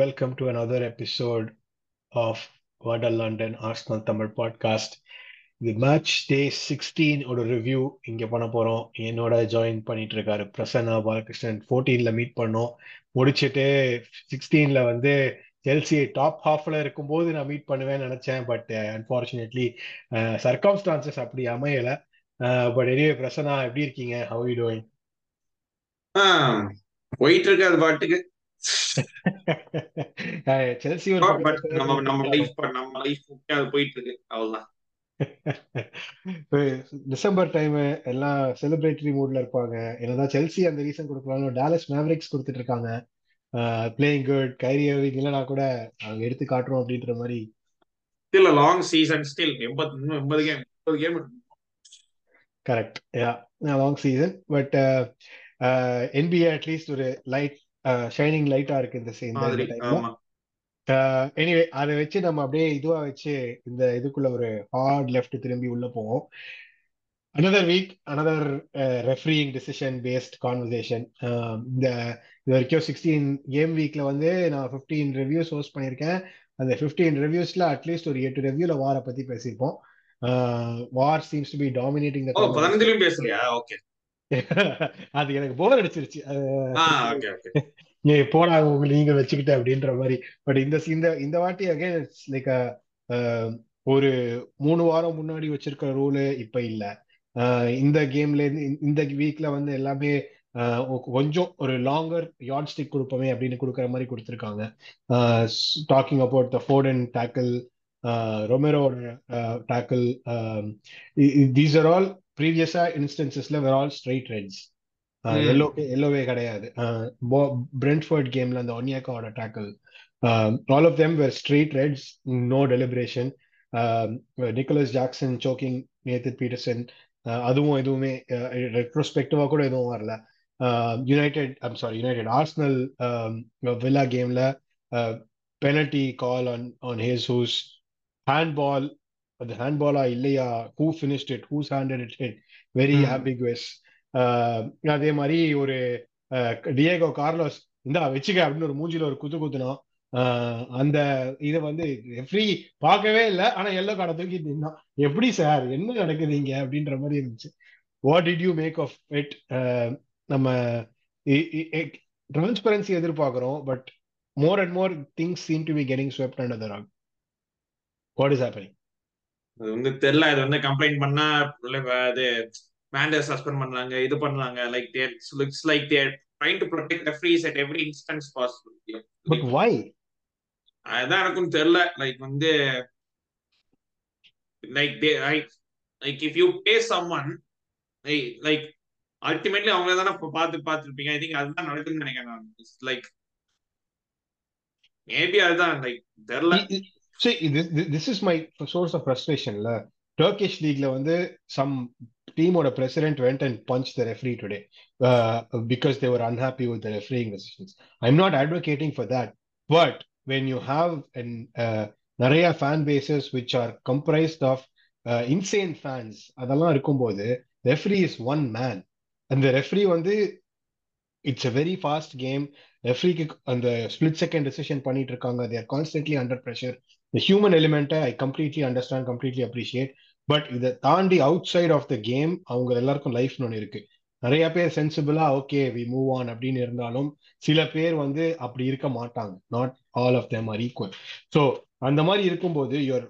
Welcome to another episode of Vada London Arsenal Tamil podcast. இது match day sixteen ஒரு review இங்க பண்ண போறோம். என்னோட ஜாயின் பண்ணிட்டு இருக்காரு பிரசன்னா பாலகிருஷ்ணன். ஃபோர்டீன்ல மீட் பண்ணோம். முடிச்சிட்டு சிக்ஸ்டீன்ல வந்து செல்சி டாப் ஹாஃப்ல இருக்கும்போது நான் மீட் பண்ணுவேன்னு நினைச்சேன். பட் அன்பார்ச்சுனேட்லி சர்க்கம்ஸ்டான்சஸ் அப்படி அமையல. Uh, பட் எனிவே பிரசன்னா எப்படி இருக்கீங்க? ஹவ் யூ டூயிங் போயிட்டு இருக்காது பாட்டுக்கு. செல்சி நம்ம நம்ம லைஃப் நம்ம லைஃப் அது போயிட்டு இருக்கு. அவ்வளவுதான். டிசம்பர் டைம் எல்லாம் செலிப்ரேட்டரி மூட்ல இருப்பாங்க. என்னதான் செல்சி அந்த ரீசன் கொடுக்கலாம் டாலஸ் மேவரிக்ஸ் கொடுத்துட்டு இருக்காங்க. பிளேயிங் குட் கைரியவிங் இல்லைனா கூட அவங்க எடுத்து காட்டுறோம் அப்படின்ற மாதிரி. ஸ்டில் லாங் சீசன் ஸ்டில் எண்பது இன்னும் எண்பது கேம் முப்பது game correct yeah long season but NBA at least ஒரு லைட் ஷைனிங் லைட்டா இருக்கு இந்த டைம்ல எனிவே அதை வச்சு நம்ம அப்படியே இதுவா வச்சு இந்த இதுக்குள்ள ஒரு ஹார்ட் லெஃப்ட் திரும்பி உள்ள போவோம். Another week another refereeing decision based conversation இந்த இது வரைக்கும் சிக்ஸ்டீன் கேம் வீக்ல வந்து நான் ஃபிஃப்டீன் ரிவ்யூஸ் ஹோஸ்ட் பண்ணியிருக்கேன். அந்த ஃபிஃப்டீன் ரிவ்யூஸ்ல அட்லீஸ்ட் ஒரு எட்டு ரிவ்யூல வார பத்தி பேசியிருப்போம். VAR seems to be dominating பதினஞ்சுலயும் பேசலையா? ஓகே. அது எனக்கு போர் அடிச்சிருச்சு. நீ போடா உங்களுக்கு நீங்க வச்சுக்கிட்ட அப்படின்ற மாதிரி. பட் இந்த இந்த இந்த வாட்டி அகைன் லைக் ஒரு மூணு வாரம் முன்னாடி வச்சிருக்கிற ரூலு இப்ப இல்ல. இந்த கேம்ல இந்த வீக்ல வந்து எல்லாமே கொஞ்சம் ஒரு லாங்கர் யார்ட் ஸ்டிக் கொடுப்போமே அப்படின்னு கொடுக்குற மாதிரி கொடுத்துருக்காங்க. டாக்கிங் அபவுட் த ஃபோர்டன் டேக்கிள் ரொமெரோட டேக்கிள் தீஸ் ஆர் ஆல் ப்ரீவியஸா இன்ஸ்டன்சஸ்ல where all straight reds yellow எல்லோவே கிடையாது. பிரெண்ட்ஃபர்ட் கேம்ல அந்த ஒன்னியாக்காவோட tackle all of them were straight reds no deliberation Nicholas Jackson choking Nathan Peterson அதுவும் எதுவுமே ரெட்ரோஸ்பெக்டிவா கூட எதுவும் வரல. United I'm sorry United Arsenal Villa கேம்ல penalty call on on Hayes whose hand ball அது ஹேண்ட் பாலா இல்லையா? Who finished it whose handed it it very ambiguous அதே மாதிரி ஒரு டியேகோ கார்லோஸ் இந்தா வச்சுக்க அப்படின்னு ஒரு மூஞ்சில ஒரு குத்து குத்துனோம் அந்த இதை வந்து ஃப்ரீ பார்க்கவே இல்லை. ஆனா எல்லோ கார்டை தூக்கி நின்னான். எப்படி சார்? என்ன நடக்குது இங்க அப்படின்ற மாதிரி இருந்துச்சு. What did you make of it நம்ம டிரான்ஸ்பரன்சி எதிர்பார்க்கிறோம். But more and more things seem to be getting swept under the rock what is happening அது வந்து தெரியல இது வந்து கம்ப்ளைண்ட் பண்ணா அது மேண்டர் சஸ்பெண்ட் பண்ணாங்க இது பண்ணாங்க like there looks like they're trying to protect referees at every instance possible but why அதான் எனக்கும் தெரியல லைக் வந்து like they like if you pay someone like ultimately அவங்க தானே பார்த்து பார்த்துருப்பீங்க. ஐ திங்க் அதுதான் நடக்குதுன்னு நினைக்கிறேன் நான். லைக் மேபி அதுதான் லைக் தெரியல See, this, this is my source of ஃப்ரஸ்ட்ரேஷன்ல La. லீக்ல வந்து சம் டீமோட president went and punch the referee today because they were unhappy with refereeing decisions I am not advocating for that but when you have நிறைய fan bases which are comprised of insane fans அதெல்லாம் இருக்கும்போது referee is one man அந்த referee வந்து it's a very fast game ரெஃப்ரிக்கு அந்த split second decision பண்ணிட்டு இருக்காங்க. They're constantly under pressure the human எலிமெண்ட்டை I completely understand completely appreciate but இதை தாண்டி outside of the game அவங்க எல்லாருக்கும் லைஃப்னு ஒன்று இருக்கு. நிறைய பேர் சென்சிபிளா ஓகே வி மூவ் ஆன் அப்படின்னு இருந்தாலும் சில பேர் வந்து அப்படி இருக்க மாட்டாங்க. Not all of them are equal so அந்த மாதிரி இருக்கும்போது you're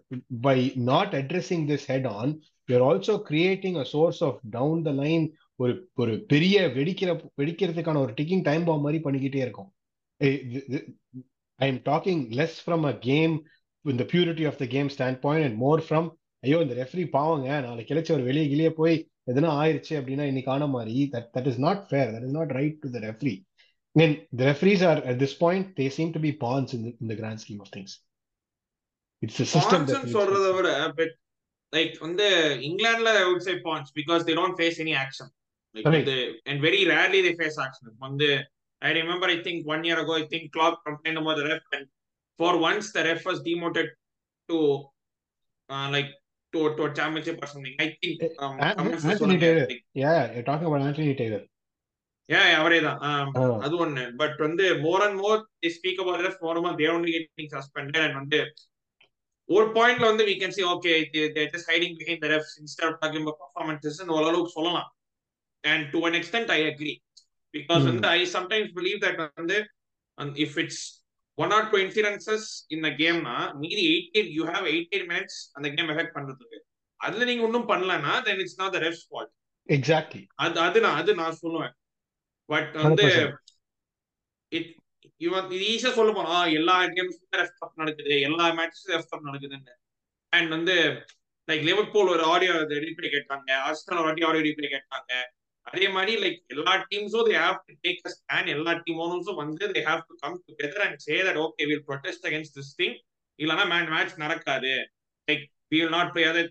by not addressing this head on you're also creating a source of down the line ஒரு ஒரு பெரிய வெடிக்கிற வெடிக்கிறதுக்கான ஒரு டிக்கிங் டைம் பாம் மாதிரி பண்ணிக்கிட்டே இருக்கும். I am talking less from a game இந்த purity of the game standpoint and more from ஐயோ இந்த ரெஃப்ரி பாவங்க நாளைக்கு கிடைச்ச ஒரு வெளியே கிளியே போய் எதனா ஆயிருச்சு அப்படின்னா இன்னைக்கு ஆன மாதிரி. That that is not fair that is not right to the referee then the referees are at this point they seem to be pawns in இந்த grand scheme of things it's system சொல்றத விட but like வந்து இங்கிலாந்துல I would say pawns because they don't face any action like வந்து and very rarely they face action வந்து I remember I think one year ago I think Klopp complaint about the ref and for once the ref was demoted to like to, to a championship or something. I think um, Anthony Taylor. Yeah, you're talking about Anthony Taylor. ஏன் அவரே தான். அது ஒண்ணு but வந்து more and more speak about ref more more they're only getting suspended and வந்து ஒரு பாயிண்ட்ல வந்து we can see okay they they're just hiding behind the refs instead of talking about performances ன்னு ஓரளவுக்கு சொல்லலாம் and to an extent I agree because Hmm. வந்து I sometimes believe that வந்து and if it's one or two incidences in the game னா மீதி eight eight you have eight eight minutes அந்த game effect பண்றதுக்கு. அதுல நீங்க ஒன்றும் பண்ணலன்னா then it's not the refs fault exactly அது அது நான் அது நான் சொல்லுவேன். பட் வந்து 100%. இட் இவன் ஈஸியா சொல்ல போனா எல்லா கேம்ஸும் ரெஃப் நடக்குது எல்லா மேட்சஸும் ரெஃப் நடக்குதுன்னு. அண்ட் வந்து லைக் லிவர்பூல் ஒரு ஆடியோ ரீப்ளே கேட்டாங்க ஆஸ்டல் ஒரு வாட்டி ஆடியோ ரீப்ளே கேட்டாங்க. அதே மாதிரி லைக் எல்லா டீம்ஸும் they have to take a stand எல்லா டீம் ஓனர்ஸும் வந்து they have to come together and say that okay will protest against this thing இல்லைன்னா மேன் மேட்ச் நடக்காது. Like we will not play அதை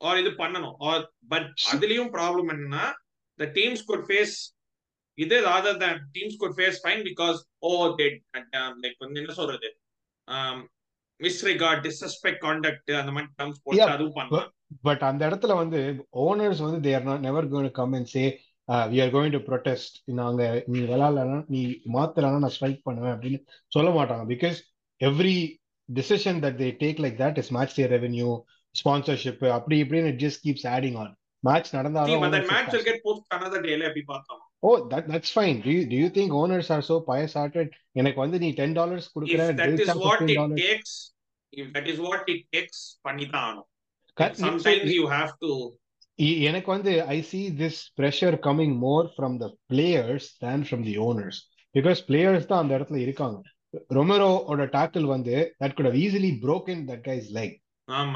ஆர் இது பண்ணணும். ஆர் பட் அதுலயும் problem என்னன்னா த டீம்ஸ் குட் ஃபேஸ் இது rather than teams could face fine because oh they like வந்து என்ன சொல்றது? மிஸ்ரிகார்ட் டிஸ்ரெஸ்பெக்ட் கான்டக்ட் அந்த மாதிரி டர்ம்ஸ் போட்டு அதுவும் பண்ணலாம். பட் அந்த இடத்துல வந்து ஓனர்ஸ் வந்து they are not never going come and say we are going to protest நாங்க நீ விளாட்லனா நீ மாத்தலனா நான் ஸ்ட்ரைக் பண்ணுவேன் அப்படின்னு சொல்ல மாட்டாங்க. Because every decision that they take like that is match day revenue sponsorship அப்படி இப்படின்னு it just keeps adding on match நடந்தாலும் ஓ that that's fine do do you think owners are so bias hearted எனக்கு வந்து நீ ten dollars if கொடுக்குற that is ஜெயிச்சா what fifteen it dollars takes if that is what it takes பண்ணி தான் ஆகணும். Like, sometimes you have to இ- எனக்கு வந்து I see this pressure coming more from the players than from the owners because players தான் அந்த இடத்துல இருக்காங்க. ரொமெரோட டாக்கிள் வந்து that could easily broken that guys like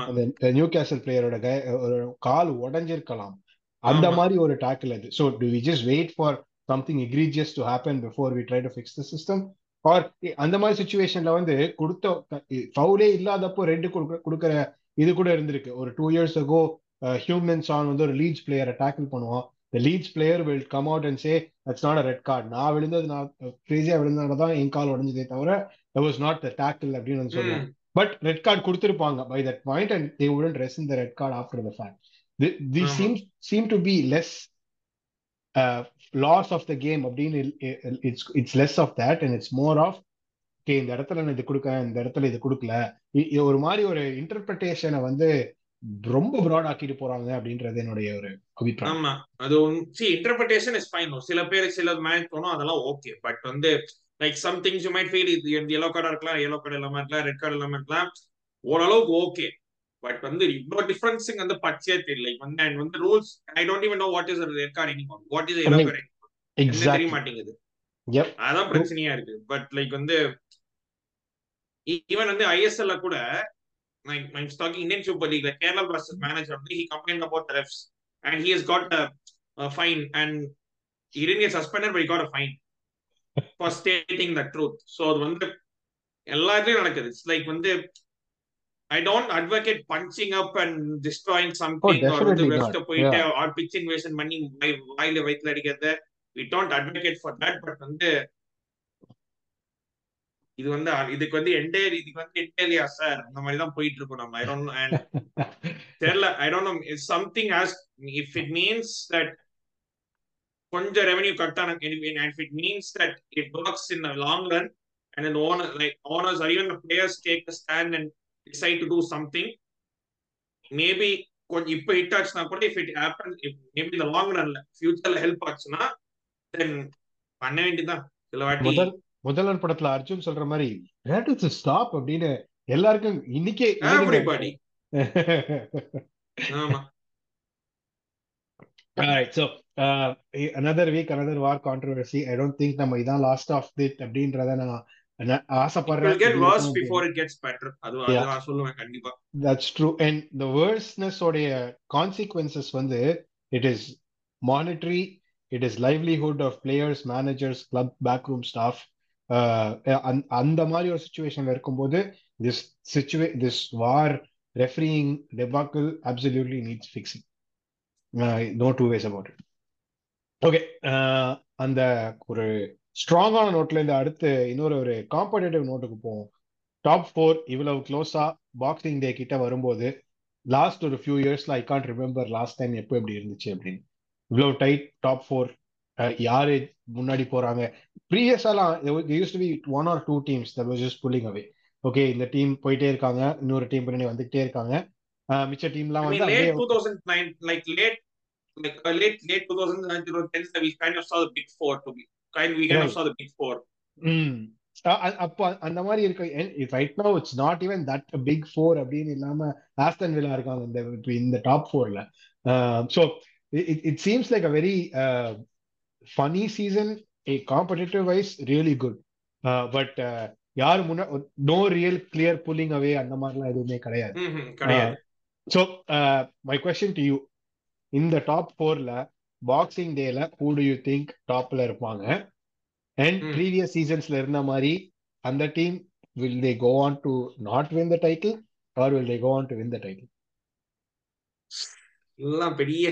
அந்த நியூ கேசல் பிளேயரோட ஒரு கால் உடைஞ்சிருக்கலாம். அந்த. மாதிரி ஒரு டாக்கிள் அது. So do we just wait for something egregious to happen before we try to fix the system or அந்த மாதிரி சுச்சுவேஷன்ல வந்து கொடுத்த ஃபவுலே இல்லாதப்போ ரெண்டு கொடுக்குற இது கூட இருந்திருக்கு. ஒரு டூ இயர்ஸ் அகோ ஹியூமன் சான் வந்து ஒரு லீட்ஸ் பிளேயரை டேக்கிள் பண்ணுவான். The Leeds player will come out and say that's not a red card நான் விழுந்தது நான் கிரேசியா விழுந்தனால தான் என் கால் உடஞ்சதே தவிர that was not the tackle அப்படின்னு வந்து சொல்லுவாங்க. பட் ரெட் கார்டு கொடுத்திருப்பாங்க. By that point and they wouldn't rescind the red card after the fact the. Seem seem to be less loss of the game அப்படின்னு it's it's less of that and it's more of okay இந்த இடத்துல நான் இது கொடுக்கேன் இந்த இடத்துல இது கொடுக்கல. இது ஒரு மாதிரி ஒரு இன்டர்பிரிட்டேஷனை வந்து ரொம்ப ப்ராட் ஆக்கிட்டு போறாங்க அப்படின்றது என்னுடைய ஒரு அபிப்பிராயம். ஆமா. அது சி இன்டர்பிரேஷன் இஸ் ஃபைன் சில பேர் சில மேட்ச் தோணும் அதெல்லாம் ஓகே பட் வந்து like some things you might feel இது எல்லோ கார்டா இருக்கலாம் எல்லோ கார்டு இல்லாம இருக்கலாம் ரெட் கார்டு இல்லாம இருக்கலாம். ஓரளவுக்கு ஓகே பட் வந்து இவ்வளவு டிஃபரன்ஸிங் வந்து பச்சையே தெரியல. வந்து அண்ட் வந்து rules I don't even know what is red card anymore what is yellow card தெரிய மாட்டேங்குது. அதான் பிரச்சனையா இருக்கு பட் லைக் வந்து ஈவன் வந்து ஐஎஸ்எல்ல கூட Super League, the Kerala Blasters manager, he complained about the refs and he has got a, a fine and he didn't get suspended, but he got a fine for stating the truth. So அது வந்து எல்லாத்துலயும் நடக்குது it's like வந்து I don't advocate punching up and destroying something வந்து போயிட்டு R pitch invasion பண்ணி வாய்- வாயில வயிற்றுல அடிக்கிறது we don't advocate for that but வந்து இது வந்து இதுக்கு வந்து எண்டே இதுக்கு வந்து எண்டேலியா சார் அந்த மாதிரி தான் போயிட்டு இருக்கோம் நம்ம ஐ டோன்ட் அண்ட் தெரியல. I don't know it's something as if it means that கொஞ்சம் ரெவென்யூ கட் ஆன if it means that it works in long run and like owners or even the players take a stand and decide to do something maybe கொஞ்சம் இப்ப hit ஆச்சுன்னா கூட if it happen maybe இந்த long ரன்ல ஃபியூச்சர்ல help ஆச்சுன்னா பண்ண வேண்டியதுதான் சில வாட்டி முதல் முதல்வர் படத்துல அர்ஜுன் சொல்ற மாதிரி "Where does it stop அப்படின்னு எல்லாருக்கும் இன்னைக்கே எவ்ரிபடி ஆமா Alright, so uh, another week, another war controversy. I don't think நம்ம இதான் லாஸ்ட் ஆஃப் it அப்படின்றத நான் நான் it will ஆசைப்படுறேன் get இது worse வரைக்கும் before it gets better அது அது Yeah. நான் சொல்லுவேன் கண்டிப்பா That's true. And the worstness உடைய consequences வந்து it is monetary, it is livelihood of players managers club backroom staff அந்த அந்த மாதிரி ஒரு சுச்சுவேஷன்ல இருக்கும்போது this சுச்சுவே this VAR refereeing debacle absolutely needs fixing no two ways about okay அந்த ஒரு ஸ்ட்ராங்கான நோட்ல இருந்து அடுத்து இன்னொரு ஒரு காம்படேட்டிவ் நோட்டுக்கு போவோம். டாப் ஃபோர் இவ்வளவு க்ளோஸா பாக்ஸிங் டே கிட்ட வரும்போது லாஸ்ட் ஒரு ஃபியூ இயர்ஸ்ல I can't remember last time எப்போ எப்படி இருந்துச்சு அப்படின்னு. இவ்வளவு டைட் டாப் ஃபோர் யாரு முன்னாடி போறாங்க? ப்ரீவியஸாலாம் use to be one or two teams just pulling away okay இந்த டீம் போயிட்டே இருக்காங்க இன்னொரு டீம் பின்னாடி வந்துகிட்டே இருக்காங்க. மிச்ச டீம்லாம் வந்து லேட் அப்படியே two thousand nine like late like uh, late late 2009 2010 we kind of saw the big four to be kind we kind of Right. saw the big four. அப்போ அந்த மாதிரி இருக்க. Right no it's not even that big four அப்படின்னு இல்லாம Aston Villa இருக்காங்க இந்த இந்த top ஃபோர்ல so it seems like a very funny season a competitive wise really good but யார் முன்னா no real clear pulling away அந்த மாதிரிலாம் எதுவுமே கிடையாது. கிடையாது. So my question to you இந்த டாப் ஃபோர்ல பாக்ஸிங் டேல ஹூ டு யூ திங்க் டாப்ல இருப்பாங்க? அண்ட். ப்ரீவியஸ் சீசன்ஸ்ல இருந்த மாதிரி அந்த team will they go on to not win the title or will they go on to win the title எல்லாம் பெரிய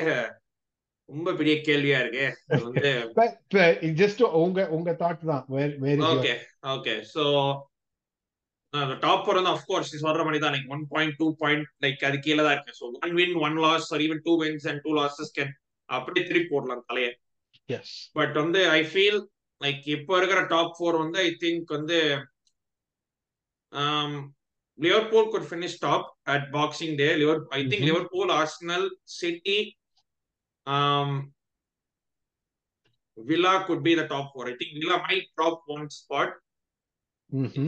ரொம்ப பெரிய கேள்வியா இருக்கு. வந்து ஜஸ்ட் உங்க உங்க தாட் தான். Okay okay so top four வந்து அஃப்கோர்ஸ் சொல்ற மாதிரி தான். Like one point two point like அது கீழே தான் இருக்கு. So one win one loss or even two wins and two losses can அப்படியே திருப்பி போடலாம் தலையை. பட் வந்து ஐ ஃபீல் லைக் இப்போ இருக்கிற டாப் ஃபோர் வந்து ஐ திங்க் வந்து Liverpool could finish top at Boxing Day. Liverpool, I think Mhm. Liverpool, Arsenal, City, um, Villa could be the top four. I think Villa might drop one spot.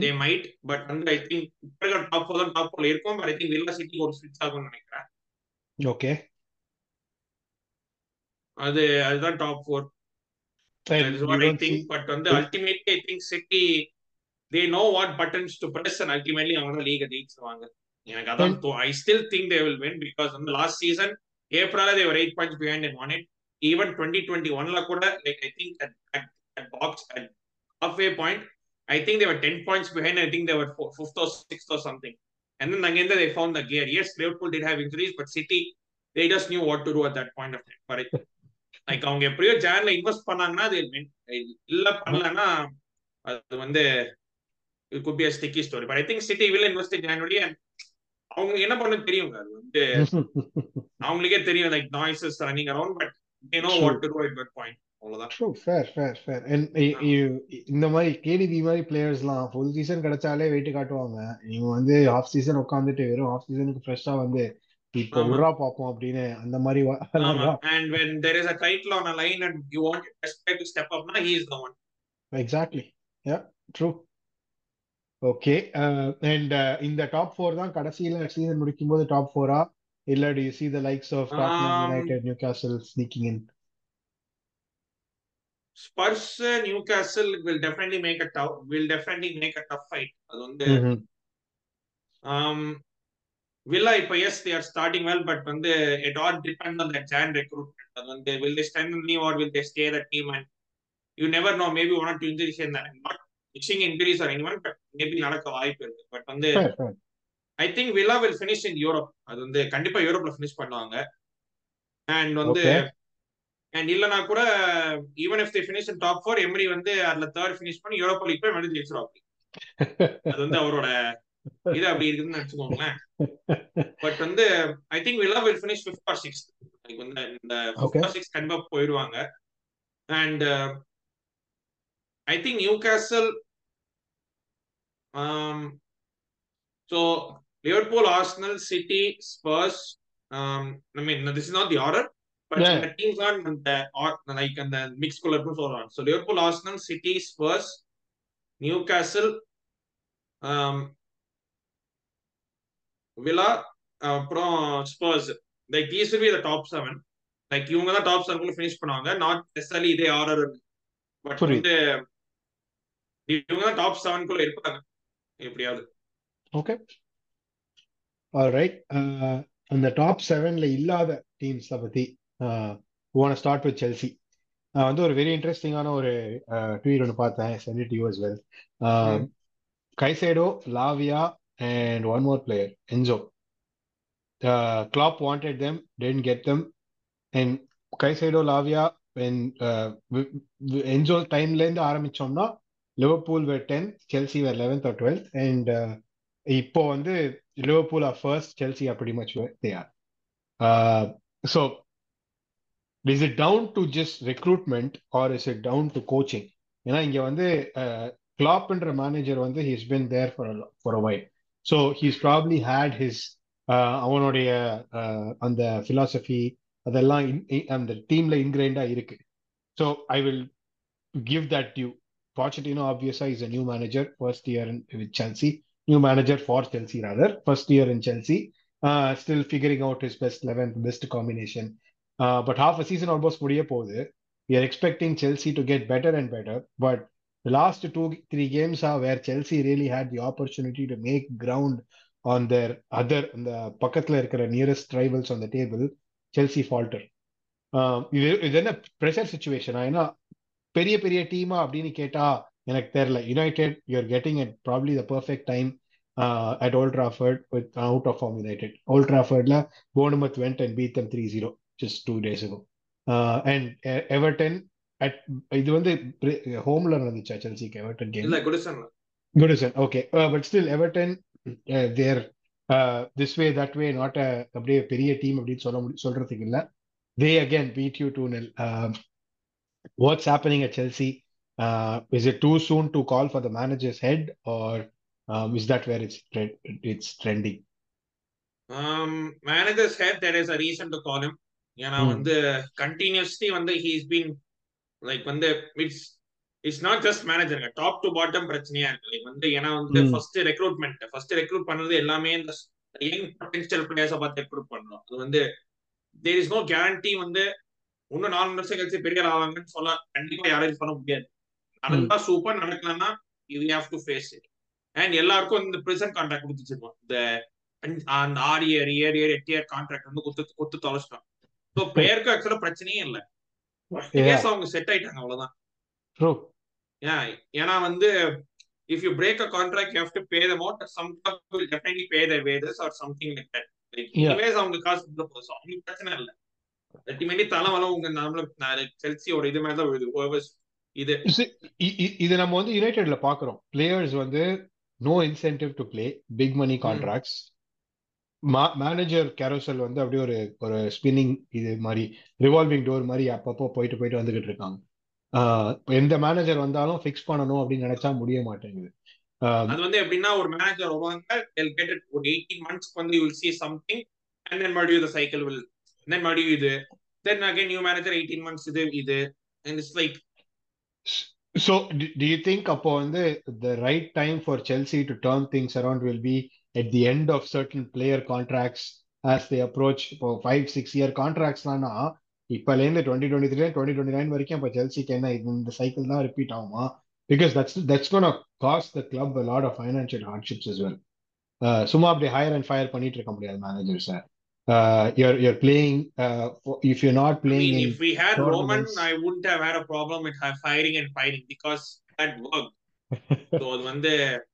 They might, but வந்து I think இப்போ இருக்கிற top four தான் top ஃபோர்ல இருக்கும் but I think Villa City ஒரு ஸ்விட்ச் ஆகும்னு நினைக்கிறேன் ஓகே அது அதுதான் top four think. But on the ultimately, I think City they know what buttons to press and ultimately அவங்க தான் லீக் ஜெயிச்சிருவாங்க எனக்கு அதான் though I still think they will win because வந்து last season April they were eight points behind and won it even twenty twenty ஒன்ல கூட like I think at box at half way point I think they were 10 points behind. I think they were four, fifth or sixth or something. And then again, they found the gear. Yes, Liverpool did have injuries, but City, they just knew what to do at that point of time. But it, like அவங்க எப்படியோ ஜான்ல invest பண்ணாங்கன்னா அது இல்ல பண்ணலன்னா அது வந்து it could be a sticky story but I think City will invest in January and அவங்க என்ன பண்ணு தெரியுங்க அது வந்து அவங்களுக்கே தெரியும் like noises running around but they know what to do at point இந்த மாதிரி கேடிபி மாதிரி பிளேயர்ஸ்லாம் ஃபுல் சீசன் கிடைச்சாலே வெயிட் காட்டுவாங்க. இவங்க வந்து ஆஃப் சீசன் உட்காந்துட்டு வெறும் ஆஃப் சீசனுக்கு ஃப்ரெஷ்ஷா வந்து இப்போ ஆமா. உர்ரா பார்ப்போம் அப்படின்னு அந்த மாதிரி and when there is a title on a line and you want your best player to step up na he is the one. Exactly yeah true okay and இந்த டாப் ஃபோர் தான் கடைசியில சீசன் முடிக்கும் போது top ஃபோரா இல்ல do you see the likes of Tottenham Um, United Newcastle sneaking in Spurs uh, Newcastle will definitely make a tough will definitely make a tough fight அது வந்து Mhm. um Villa இப்ப yes they are starting well but வந்து it all depends on that Jan recruitment அது வந்து will they strengthen me or will they stay the team and you never know maybe one or two injuries in injuries or anyone but maybe நடக்க வாய்ப்பு இருக்கு. But வந்து. I think Villa will finish in Europe அது வந்து கண்டிப்பா யூரோப்ல finish பண்ணுவாங்க. And வந்து. அண்ட் இல்லனா கூட even if they finish in top four Emery வந்து அதுல தேர்ட் ஃபினிஷ் பண்ணி யூரோப் லீக் போய் வந்து ஜெயிச்சிருவாங்க அது வந்து அவரோட இது அப்படி இருக்குதுன்னு நினைச்சுக்கோங்களேன். பட் வந்து I think Villa will finish fifth or sixth like வந்து இந்த Okay. ஃபிஃப்த் ஆர் சிக்ஸ் கண்டிப்பா போயிடுவாங்க and I think Newcastle so Liverpool Arsenal City Spurs I mean this is not the order but Yeah. Teams தான் அந்த like அந்த mix இருக்கும் சொல்றாங்க so Liverpool Arsenal City Spurs Newcastle Villa அப்புறம் Spurs like these will be the top seven like இவங்க தான் top seven finish பண்ணுவாங்க. Not necessarily இதே ஆர்டர் பட். வந்து இவங்க தான் டாப் செவன்குள்ள இருப்பாங்க. எப்படியாவது. ஓகே ரைட் அந்த டாப் செவன்ல இல்லாத டீம்ஸை பத்தி ஓன ஸ்டார்ட் வித் செல்சி நான் வந்து ஒரு வெரி இன்ட்ரெஸ்டிங்கான ஒரு ட்வீட் ஒன்று பார்த்தேன். Sent you well. ம். Caicedo Lavia and one more player Enzo Klopp wanted them didn't get them and Caicedo Lavia Enzo டைம்ல இருந்து ஆரம்பிச்சோம்னா Liverpool were tenth Chelsea were eleventh or twelfth and இப்போ வந்து Liverpool are first Chelsea are pretty there where they are. Is it down to just recruitment or is it down to coaching ஏன்னா இங்க வந்து கிளாப்ன்ற manager வந்து he's been there for for a while so he's probably had his அவனுடைய அந்த philosophy அதெல்லாம் அந்த டீம்ல இன்கிரைண்டா இருக்கு. So I will give that due. Pochettino, obviously, is a new manager, first year in, with Chelsea, new manager for Chelsea, rather, first year in Chelsea, uh, still figuring out his best 11th, best combination. Uh, but half a season almost முடிய போகுது we are expecting Chelsea to get better and better, but the last two, three games are where Chelsea really had the opportunity to make ground on their other, the பக்கத்துல இருக்கிற nearest rivals on the table, Chelsea falter. இது இது என்ன pressure சுச்சுவேஷனா ஏன்னா பெரிய பெரிய டீமா அப்படின்னு கேட்டா எனக்கு தெரியல. United you're getting at probably the perfect time at Old Trafford with out of form United Old ட்ராஃபர்ட்ல Bournemouth went and beat them three zero just two days and Everton at இது வந்து ஹோம்ல நடந்துச்சா செல்சிக்கு Everton game Goodison okay but still Everton there this way that way not அப்படியே பெரிய team அப்படின்னு சொல்ல முடியும் சொல்றதுக்கு இல்ல. They again beat you two nil what's happening at Chelsea? Uh, is it too soon to call for the manager's head, or um, is that where it's it's trending? Um, manager's head, there is a reason to call him. ஏன்னா வந்து continuously வந்து he's been like வந்து it's it's not just manager top to bottom பிரச்சனையா இருக்கு like வந்து ஏன்னா வந்து first recruitment first recruit பண்ணது எல்லாமே இந்த யங் பொட்டன்ஷியல் பிளேயர்ஸை பார்த்து ரெக்ரூட் பண்ணணும் அது வந்து தேர் இஸ் நோ கேரண்டி வந்து இன்னும் நாலு வருஷம் கழிச்சு பெரிய ஆவாங்கன்னு சொல்ல கண்டிப்பா யாரையும் சொல்ல முடியாது. நடந்தா super நடக்கலன்னா you have to face it and எல்லாருக்கும் இந்த பிரிசன் கான்ட்ராக்ட் கொடுத்துச்சிருக்கோம். இந்த அந்த ஆறு இயர் ஏழு இயர் எட்டு இயர் கான்ட்ராக்ட் வந்து குத்து குத்து தொலைச்சிட்டோம். ஸோ பிளேயருக்கு ஆக்சுவலா பிரச்சனையே இல்லை. அவங்க செட் ஆயிட்டாங்க அவ்வளவுதான். ஏன்னா வந்து if you break a contract you have to pay the amount some will definitely pay the wages or something like that அவங்க காசு கொடுத்த போதும் அவங்களுக்கு பிரச்சனை இல்லை. அல்டிமேட்லி தலைவலம் உங்க நம்மள செல்சியோட இது மாதிரி தான் இது. இது நம்ம வந்து யுனைடெட்ல பாக்குறோம் பிளேயர்ஸ் வந்து no incentive to play big money contracts manager carousel வந்து அப்படியே ஒரு ஒரு ஸ்பின்னிங் இது மாதிரி ரிவால்விங் டோர் மாதிரி அப்பப்போ போயிட்டு போயிட்டு வந்துகிட்டு இருக்காங்க. எந்த மேனேஜர் வந்தாலும் ஃபிக்ஸ் பண்ணணும் அப்படின்னு நினைச்சா முடிய மாட்டேங்குது. அது வந்து எப்படின்னா ஒரு மேனேஜர் வருவாங்க ஒரு எயிட்டீன் மந்த்ஸ்க்கு வந்து you will see something and then மறுபடியும் சைக்கிள் வில் then மறுபடியும் இது then again new manager 18 months இது இது and it's like so do you think அப்போ வந்து the right time for Chelsea to turn things around will be at the end of certain player contracts as they approach இப்போ five six year கான்ட்ராக்ட்ஸ்லாம்னா இப்பலேருந்து twenty twenty three twenty twenty nine வரைக்கும் இப்போ செல்சிக்கு என்ன இந்த cycle தான் repeat ஆகுமா because that's that's gone cost the club lot of financial hardships as well சும்மா அப்படி ஹையர் அண்ட் ஃபயர் பண்ணிட்டு இருக்க முடியாது manager sir uh, you're you're playing uh, if you're not playing I mean, if we had Roman I wouldn't have had a problem with firing and fighting because that worked. So அது வந்து?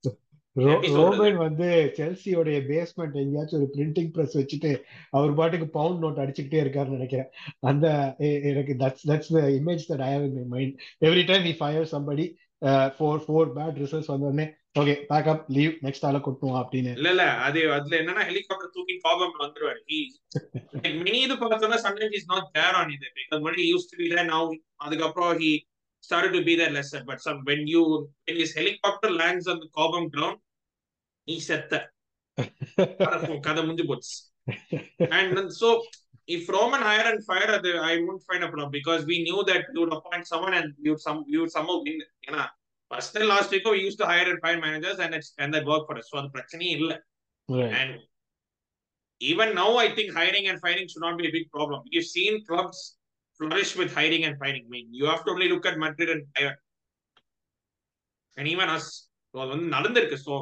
Roman வந்து செல்சியோடைய basement எங்கேயாச்சும் ஒரு printing press வச்சுட்டு அவர் பாட்டுக்கு bound note அடிச்சுக்கிட்டே இருக்காருன்னு நினைக்கிறேன். அந்த எ- எனக்கு that's that's the image that I have in my mind every time fire somebody for four bad results வந்த okay pack up leave next ஆள கொட்டுவோம் அப்படின்னு இல்ல இல்ல அது அதுல என்னன்னா ஹெலிகாப்டர் தூக்கி காபம் வந்துருவாரு மினி இது பார்த்தோம்னா he's not there on it because when he used to be there now அதுக்கப்புறம் he started to be there lesser but some when you when his helicopter lands on the cobham ground he செத்த கதை- முடிஞ்சு போச்சு and then so if Roman hire and fire I wouldn't find a problem because we knew that we would appoint someone and we would some we would somehow win week we used to hire and fire managers and it's and that worked for us so அது பிரச்சனையே இல்ல even now, I think hiring and firing should not be a big problem. We've seen clubs flourish with hiring and firing. I mean, you have to only look at Madrid and Bayern. And even us. So, அது வந்து நடந்திருக்கு so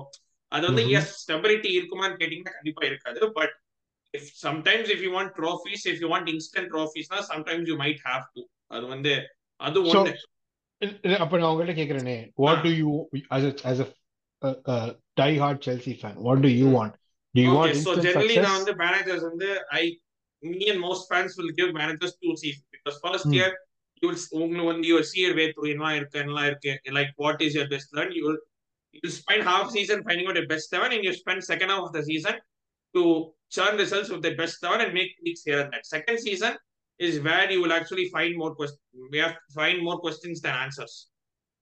அது வந்து Mhm. S stability இருக்குமான்னு கேட்டீங்கன்னா கண்டிப்பா இருக்காது but if sometimes if you want trophies if you want instant ட்ராஃபீஸ்னா sometimes you might have to அது வந்து அது ஒண்ணு அப்ப நான் உங்கள்ட்ட கேக்குறேனே what Ah. Do you as a as a uh, uh, die hard Chelsea fan what do you Hmm. want do you want Okay, so instant generally success நான் வந்து managers வந்து I me and most fans will give managers two seasons because first Hmm. year you will உங்களுக்கு வந்து you will see your way through என்னலாம் இருக்கு என்னலாம் இருக்கு like what is your best learn you will you will spend half season finding out your best seven and you spend second half of the season to churn results with the best seven and make tweaks here and there second season is where you will actually find more questions. We have to find more questions than answers.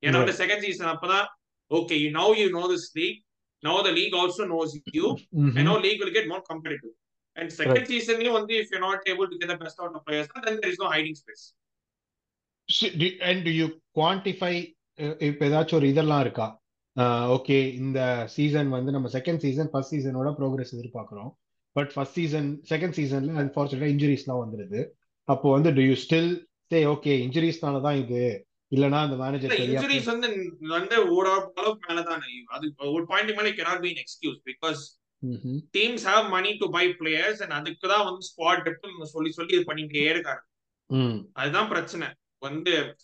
ஏன்னா Right. அந்த second season அப்பதான் okay you now you know this league now the league also knows you Mhm. and now league will get more competitive. And second Right. season, you only if you're not able to get the best out of players, then there is no hiding space. So, do- and do you quantify uh, இப்ப ஏதாச்சும் ஒரு இதெல்லாம் இருக்கா okay இந்த season வந்து நம்ம second season first சீசனோட progress எதிர்பார்க்கிறோம் பட் ஃபர்ஸ்ட் சீசன் செகண்ட் சீசன்ல அன்பார்ச்சுனேட்டா இன்ஜுரிஸ்லாம் வந்துருது அப்போ வந்து do you still say okay இன்ஜுரிஸ்னால தான் இது? இல்லனா அந்த மேனேஜர் இன்ஜுரிஸ் வந்து வந்து ஒரு அளவுக்கு மேலதான் அது ஒரு பாயிண்ட் மேல an excuse because ம்ஹும். teams have money to buy players and அதுக்கு தான் வந்து ஸ்குவாட் டெப்த் சொல்லி சொல்லி இது பண்ணிட்டே இருக்காங்க. அதுதான் பிரச்சனை. வந்து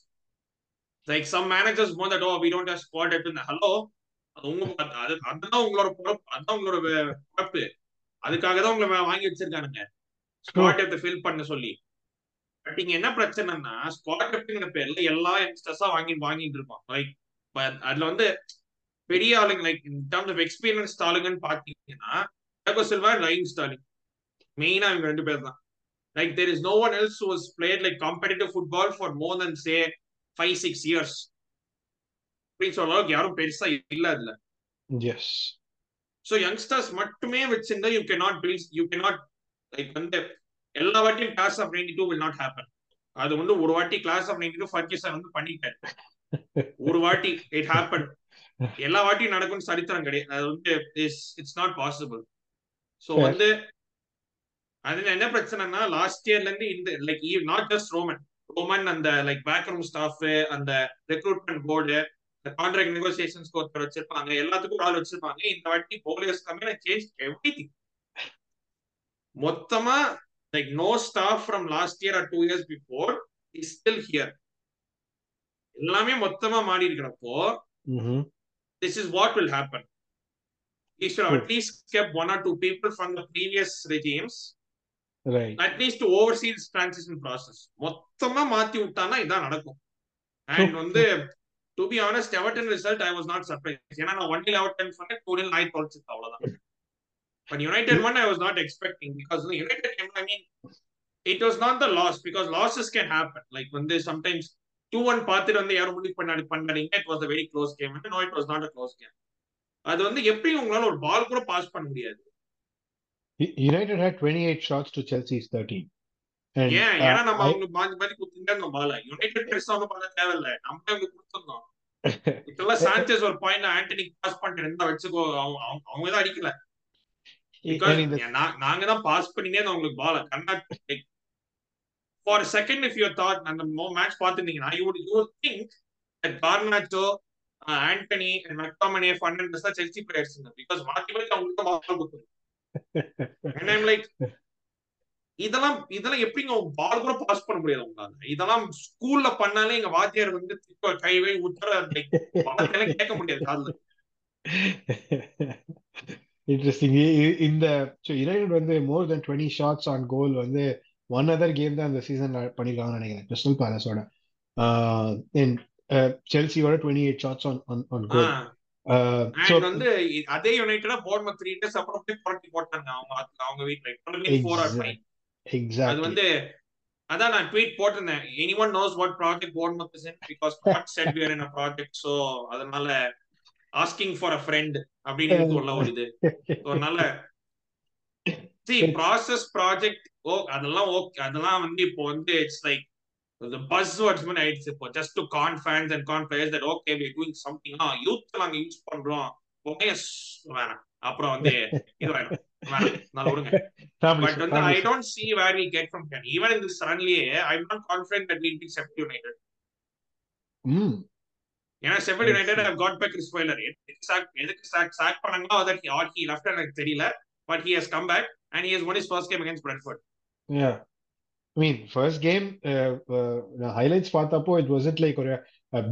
லைக் சம் மேனேஜர்ஸ் மோ that oh we don't have squad depth hello அது உங்க அது அது- அதுதான் உங்களோட பொறுப்பு. அதுதான் உங்களோட பொறுப்பு. அதுக்காக தான் உங்களை வாங்கி வச்சிருக்கானுங்க. ஸ்குவாட் டெப்த் ஃபில் பண்ண சொல்லி. பட் இங்க என்ன பிரச்சனைன்னா ஸ்குவாட் டெப்த்ங்கிற பேர்ல எல்லா யங்ஸ்டர்ஸா வாங்கி வாங்கிட்டு இருப்பான் லைக் அதுல வந்து பெரிய ஆளுங்க like in terms of experience ஆளுங்கன்னு பாத்தீங்கன்னா டேகோ சில்வா லைன் ஸ்டாலிங் மெயினா இவங்க ரெண்டு பேர் தான். Like there is no one else was played like competitive football for more than say five six years அப்படின்னு சொல்ற அளவுக்கு யாரும் பெருசா இல்ல அதுல. எஸ் ஸோ யங்ஸ்டர்ஸ் மட்டுமே வச்சிருந்தா you can not build you can not like வந்து எல்லா வாட்டியும் class of ninety two will not happen அது வந்து ஒரு வாட்டி class of ninety two Ferguson வந்து பண்ணிட்டாரு. ஒரு வாட்டி இட் ஹேப்பன் எல்லா வாட்டியும் நடக்கும்னு சரித்திரம் கிடையாது. அது வந்து it's not possible so Fair. வந்து அதுல என்ன பிரச்சனைனா லாஸ்ட் இயர்ல இருந்து இந்த like not just Roman Roman அந்த லைக் பேக் ரூம் ஸ்டாஃப் அந்த ரெக்ரூட்மெண்ட் போர்டு இந்த கான்ட்ராக்ட் நெகோசியேஷன்ஸ் ஒருத்தர் வச்சிருப்பாங்க. எல்லாத்துக்கும் ஆள் வச்சிருப்பாங்க. இந்த வாட்டி போலியர்ஸ் கம்மியான சேஞ்ச் எவ்ரி மொத்தமா like no staff from last year or two years before is still here எல்லாமே மொத்தமா மாறி இருக்கிறப்போ ம்ஹும். this is what will happen. He should have True. at least kept one or two people from the previous regimes, Right. at least to oversee this transition process. மொத்தமா மாத்தி விட்டானா இதான் நடக்கும் அண்ட். வந்து to be honest Everton result I was not surprise ஏன்னா நான் one Everton சொன்னேன் two nil நாய் தொலைச்சு அவ்வளவுதான் but United one I was not expecting because United I mean it was not the loss because losses can happen like வந்து sometimes two one பார்த்துட்டு வந்து யாரும் முடிவு பண்ணாடி பண்ணாதீங்க. It was very close game no it was not a close game அது வந்து எப்படி உங்களால ஒரு பால் கூட பாஸ் பண்ண முடியாது? United had 28 shots to Chelsea's 13. And ஏன் uh, ஏன்னா நம்ம I- அவங்க மாத்தி மாத்தி குத்துட்டே இருந்தோம் பால யுனைடெட் பெருசா ஒன்றும் பண்ண தேவையில்ல. நம்ம அவங்க கொடுத்துருந்தோம் இப்பெல்லாம் சாnchez ஒரு பாயிண்ட் ஆண்டனி பாஸ் பண்ணிட்டு இருந்தா வச்சுக்கோ. அவங்க- அவங்க தான் அடிக்கல பிகாஸ் and in the நாங்க தான் பாஸ் பண்ணினே உங்களுக்கு பால gurnard for second if your thought அந்த மேட்ச் பார்த்துருந்தீங்கன்னா you you think Garnacho Antony and McTominay Fernandes தான் செல்சி பிளேயர்ஸ் பிகாஸ் மாத்தி மாத்தி அவங்களுக்கு பால் I'm like, இதெல்லாம் இதெல்லாம் எப்படிங்க பால் கூட பாஸ் பண்ண முடியாது உங்களால? இதெல்லாம் ஸ்கூல்ல பண்ணாலே எங்க வாத்தியார் வந்து கைவை உத்தர லைக் கேட்க முடியாது காதுல. Interesting. இ- இ- இந்த United வந்து more than 20 shots on goal வந்து ஒன் அதர் கேம் தான் இந்த சீசன் பண்ணிருக்காங்கன்னு நினைக்கிறேன். கிறிஸ்டல் பேலஸோட செல்சியோட 28 shots on on on goal வந்து அதே யுனைடெட் போர்ட் த்ரீ டேஸ் அப்புறம் போய் புரட்டி போட்டாங்க அவங்க அவங்க ஆர் ஃபைவ் அது வந்து அதான் நான் ட்வீட் போட்டிருந்தேன். Any one knows what project port in because said we're in project அதனால ஆஸ்கிங் ஃபார் அ ஃப்ரெண்ட் அப்படின்னு உள்ள ஒரு இது. So, அதனால சி ப்ராசஸ் ப்ராஜெக்ட் ஓ அதெல்லாம் ஓகே அதெல்லாம் வந்து இப்போ வந்து இட்ஸ் லைக் the buzzwords மாதிரி ஆயிடுச்சு. இப்போ just to con fans and con players that okay we doing something ah youth நாங்க யூஸ் பண்றோம். ஓகே வேணாம். அப்புறம் வந்து இது வேணும். வேணாம். நல்லா விடுங்க. பட் வந்து I don't see where we get from can even in this ரன்லயே I am not confident that will be Sheffield United ஏன்னா Sheffield United have got back Chris filer எதுக்கு சாக் எதுக்கு சாக் சாக் பண்ணாங்களோ that or he left எனக்கு தெரியல but he has come back and he has won his first game against Brentford Yeah. I mean, first game, uh, uh, நான் highlights பார்த்தப்போ it wasn't like ஒரு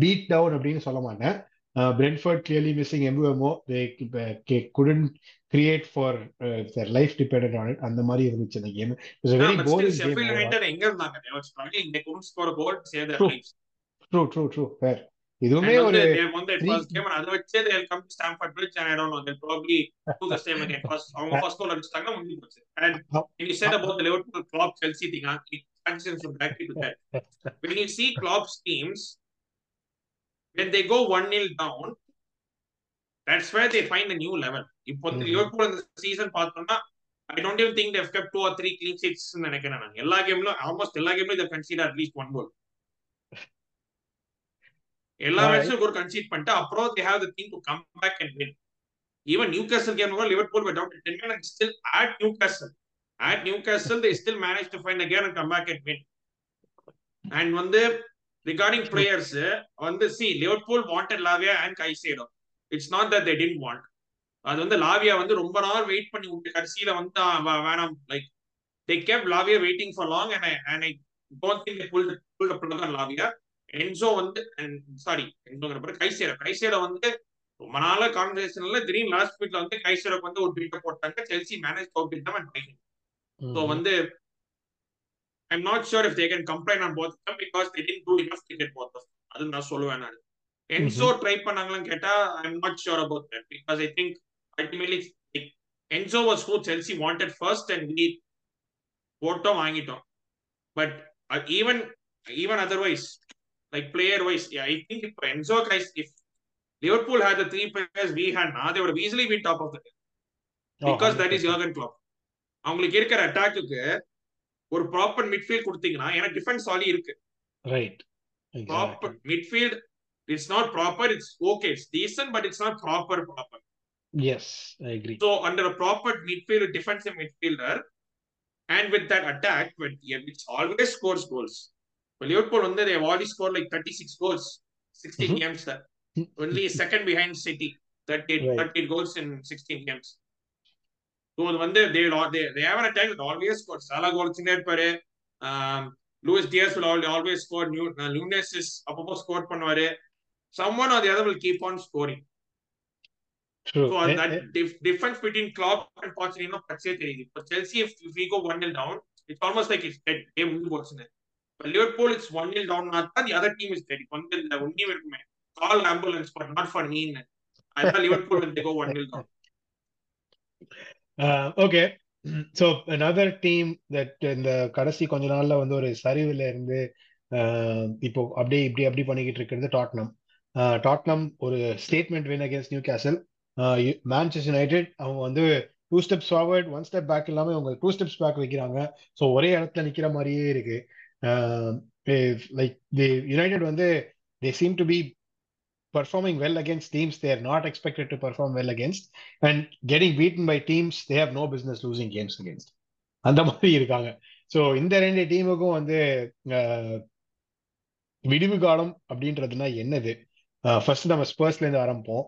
beat down அப்படின்னு சொல்ல மாட்டேன் Uh, Brentford clearly missing MUMO. They uh, they couldn't create for uh, their life depended on it. அந்த மாதிரி இருந்துச்சு அந்த game game. Sheffield overall. United எங்க இருந்தாங்க they were struggling they couldn't score a goal to save their True. lives True, இதுவுமே ஒரு அதை வச்சே they'll come to Stamford Bridge and I don't know they'll probably do the same again first அவங்க first goal அடிச்சிட்டாங்கன்னா முடிஞ்சு போச்சு and when you said about the Liverpool Klopp Chelsea thing uh, it from that to that. when you see Klopp's teams, when they go 1 0 down, that's where they find a new level. இப்போ Mhm. Liverpool இந்த season பார்த்தோம்னா I don't even think they've kept two or three clean sheets நினைக்கிறேன் நான் எல்லா கேம்லயும் almost எல்லா கேம்லயும் they conceded at least one goal எல்லா. மேட்ச்லயும் ஒரு கன்சீட் பண்ணிட்டு அப்புறம் they have the thing to come back and win even Newcastle game கூட Liverpool down to 10 men and still at Newcastle at Newcastle they still managed to find again and come back and win and வந்து regarding players வந்து see Liverpool wanted Lavia and Caicedo it's not that they didn't want அது வந்து லாவியா வந்து ரொம்ப நாள் wait பண்ணி விட்டு கடைசியில வந்து வேணாம் like they kept Lavia waiting for long and I and I don't think they pulled Enzo வந்து சாரி என்சோங்கிற பேர் கைசேரோ. கைசேரோ வந்து ரொம்ப நாள கான்வர்சேஷன்ல திடீர்னு லாஸ்ட் வீக்ல வந்து கைசேரோக்கு வந்து ஒரு ட்வீட் போட்டாங்க. Chelsea manage them and so வந்து I'm not sure if they can complaint on both because they didn't do enough to get both அது நான் சொல்லுவேன் நான். என்சோ ட்ரை பண்ணாங்களான்னு கேட்டா I'm not sure about that because I think ultimately Enzo was who Chelsea wanted first and we போட்டோம் வாங்கிட்டோம். But even even otherwise like player wise, yeah, I think if Enzo guys, if Liverpool had the three players we had now, they would have easily been top of the league because that is Jurgen Klopp. அவங்களுக்கு இருக்கிற அட்டாக்குக்கு ஒரு proper midfield கொடுத்தீங்கன்னா ஏன்னா defence ஆலி இருக்கு. Right proper midfield it's not proper it's okay it's decent but it's not proper proper yes I agree so under proper midfield defensive midfielder and with that attack which always scores goals Liverpool வந்து they have already scored like 36 goals 16 Mhm. games there only second behind City 38 Right. 38 goals in 16 games so அது வந்து they they have an attack that always scores Salah goal சின்ன இருப்பாரு um Luis Diaz will al- always score new uh, Nunes is அப்பப்போ score பண்ணுவாரு someone or the other will keep on scoring true so uh, that dif- difference between Klopp and Pochettino பச்சே தெரியுது இப்போ Chelsea if, if we go 1-0 down it's almost like it's dead game முடிஞ்சு போச்சுன்னு இப்போ Liverpool it's 1-0 down தான் the other team is dead இப்போ இந்த உண்மையும் இருக்குமே. Call ambulance but not for mean அதான் லிவர்பூல் வந்து go 1-0 down. Uh, okay so another team that இந்த கடைசி கொஞ்ச நாள்ல வந்து ஒரு சரிவுல இருந்து uh, இப்போ அப்படியே இப்படி அப்படி பண்ணிக்கிட்டு இருக்கிறது டாட்னம் டாட்னம் uh, ஒரு statement win against Newcastle Manchester United அவங்க வந்து two steps forward one step back இல்லாமல் அவங்க டூ ஸ்டெப்ஸ் பேக் வைக்கிறாங்க. ஸோ ஒரே இடத்துல நிக்கிற மாதிரியே இருக்கு. லைக் தி யுனைடெட் வந்து they seem to be performing well against teams they are not expected to perform well against. And getting beaten by teams they have no business losing games against. அந்த மாதிரி இருக்காங்க. So இந்த ரெண்டு டீமுக்கும் வந்து விடிவு காலம் அப்படின்றதுனா என்னது? ஃபர்ஸ்ட் நம்ம ஸ்பர்ஸ்லேருந்து ஆரம்பிப்போம்.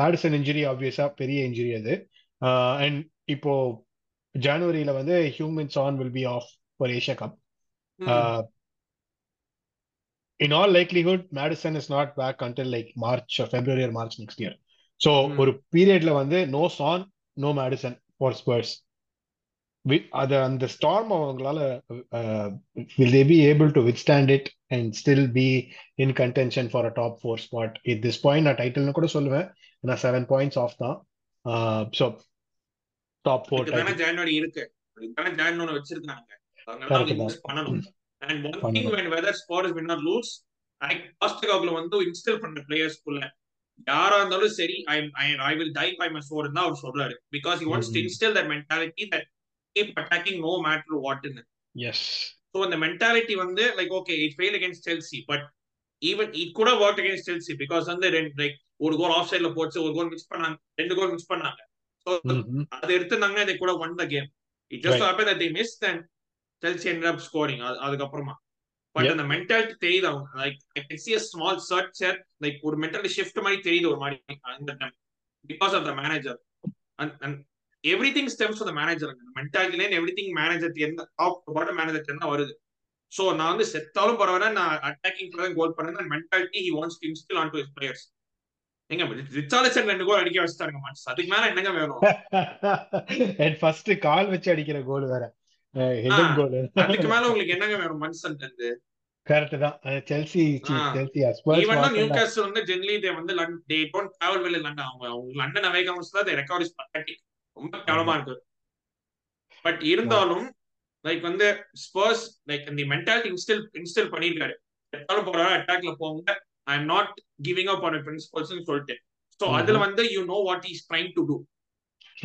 மேடிசன் இன்ஜுரி ஆப்வியஸா பெரிய இன்ஜுரி அது. அண்ட் இப்போ ஜனவரியில வந்து human Son will be off for Asia Cup Hmm. in all likelihood, Madison is not back until like March or February or March next year. So Hmm. ஒரு பீரியட்ல வந்து no Son no Maddison for Spurs அது அந்த storm அவங்களால will they be able to withstand it and still be in contention for a top four spot at this point நான் டைட்டில்னு கூட சொல்லுவேன். நான் செவன் பாயிண்ட்ஸ் ஆஃப் தான். ஸோ டாப் ஃபோர் ஜான்வரி இருக்கு. வச்சிருக்காங்க. அதனால பண்ணணும். And one thing sport is win or lose I பாஸ்டகாக்ல வந்து இன்ஸ்டால் பண்ண பிளேயர்ஸ்க்குள்ள யாரா இருந்தாலும் சரி I I will die by my sword தான் அவர் சொல்றாரு. Because he wants to Mhm. instill that mentality that keep attacking no matter what ன்னு. எஸ் ஸோ அந்த மென்டாலிட்டி வந்து like okay it fail against Chelsea but even it கூட work against Chelsea because வந்து ரெண்டு like ஒரு goal of சைட்ல போச்சு ஒரு கோல் மிஸ் பண்ணாங்க ரெண்டு கோல் மிஸ் பண்ணாங்க. ஸோ அதை எடுத்துனாங்கன்னா they கூட game. It just Right. happened that they missed up scoring அது- அதுக்கப்புறமா. பட். அந்த மென்டாலிட்டி தெரியுது அவங்க? Like I see a small search set like ஒரு மென்டாலிட்டி ஷிஃப்ட் மாதிரி தெரியுது ஒரு மாதிரி அந்த time because of the manager and and everything stems the manager மென்டாலிட்டிலேருந்து everything manager எந்த டாப் பாட்டம் மேனேஜர் தான் வருது. சோ நான் வந்து செத்தாலும் பரவாயில்ல நான் அட்டாக்கிங் தான் கோல் பண்ணேன் mentality he wants to instil on to his players எங்க ரிச்சார்லிசன் ரெண்டு கோல் அடிக்க வச்சுட்டாங்க மாட்ஸ் அதுக்கு மேல என்னங்க வேணும்? ஃபர்ஸ்ட் கால் வச்சு அடிக்கிற கோல் வேற. அதுக்கு மேல உங்களுக்கு என்னங்க வேணும்? மன்சன் இருந்து கரெக்ட் தான். செல்சி ஈவன் நியூ காஸ்டல் வந்து ஜென்லி தே வந்து they don't travel well London அவங்க அவங்க லண்டன் அவே கவுன்ஸ் தான் இஸ் பத்தட்டிக் ரொம்ப கேவலமா இருக்கு. பட் இருந்தாலும் லைக் வந்து ஸ்பர்ஸ் லைக் இந்த மென்டாலிட்டி இன்ஸ்டில் இன்ஸ்டில் பண்ணிருக்காரு எத்தாலும் போறாரு அட்டாக்ல போங்க. I am not giving up on principles சொல்லிட்டு. ஸோ அதுல வந்து you know what is trying to do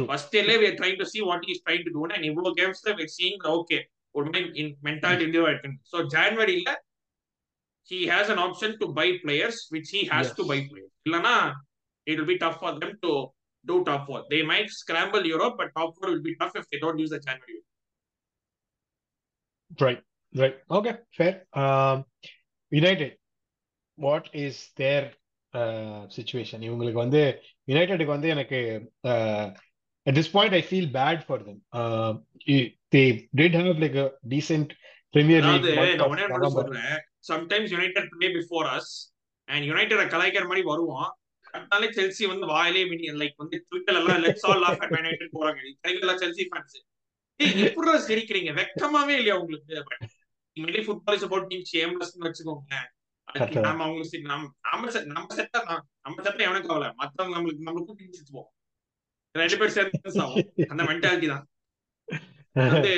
first இயர்ல we trying to see what is trying to do and இவ்வளவு கேம்ஸ்ல வி சீங் ஓகே ஒரு மைண்ட் மென்டாலிட்டி இந்தியாவா இருக்கு so ஜான்வரியில he has an option to buy players which he has yes. to buy players இல்லனா it will be tough for them to do top four they might scramble europe but top four will be tough if they don't use the january right right okay fair um united what is their uh, situation இவங்களுக்கு வந்து யுனைடெடுக்கு வந்து எனக்கு uh, at this point i feel bad for them. Uh, they did have like a decent premier league sometimes United play before us and யுனைடெட கலாய்க்கிற மாதிரி வருவோம். அதனால Chelsea வந்து வாயிலே லைக் வந்து ட்விட்டர் எல்லாம் let's all laugh at United போறாங்க. கைகள் செல்சி ஃபேன்ஸ் எப்படி சிரிக்கிறீங்க? வெக்கமாவே இல்லையா உங்களுக்கு? இனிமேலே football is about team shameless வச்சுக்கோங்க நாம அவங்களுக்கு நம்ம நம்ம நம்ம செட்டா நம்ம செட்டா எவனுக்கு கவலை. மத்தவங்க நம்மளுக்கு நம்மளுக்கு கூட்டி சுத்துவோம் ரெண்டு பேர் சேர்ந்து ஆகும் அந்த மென்டாலிட்டி தான். வந்து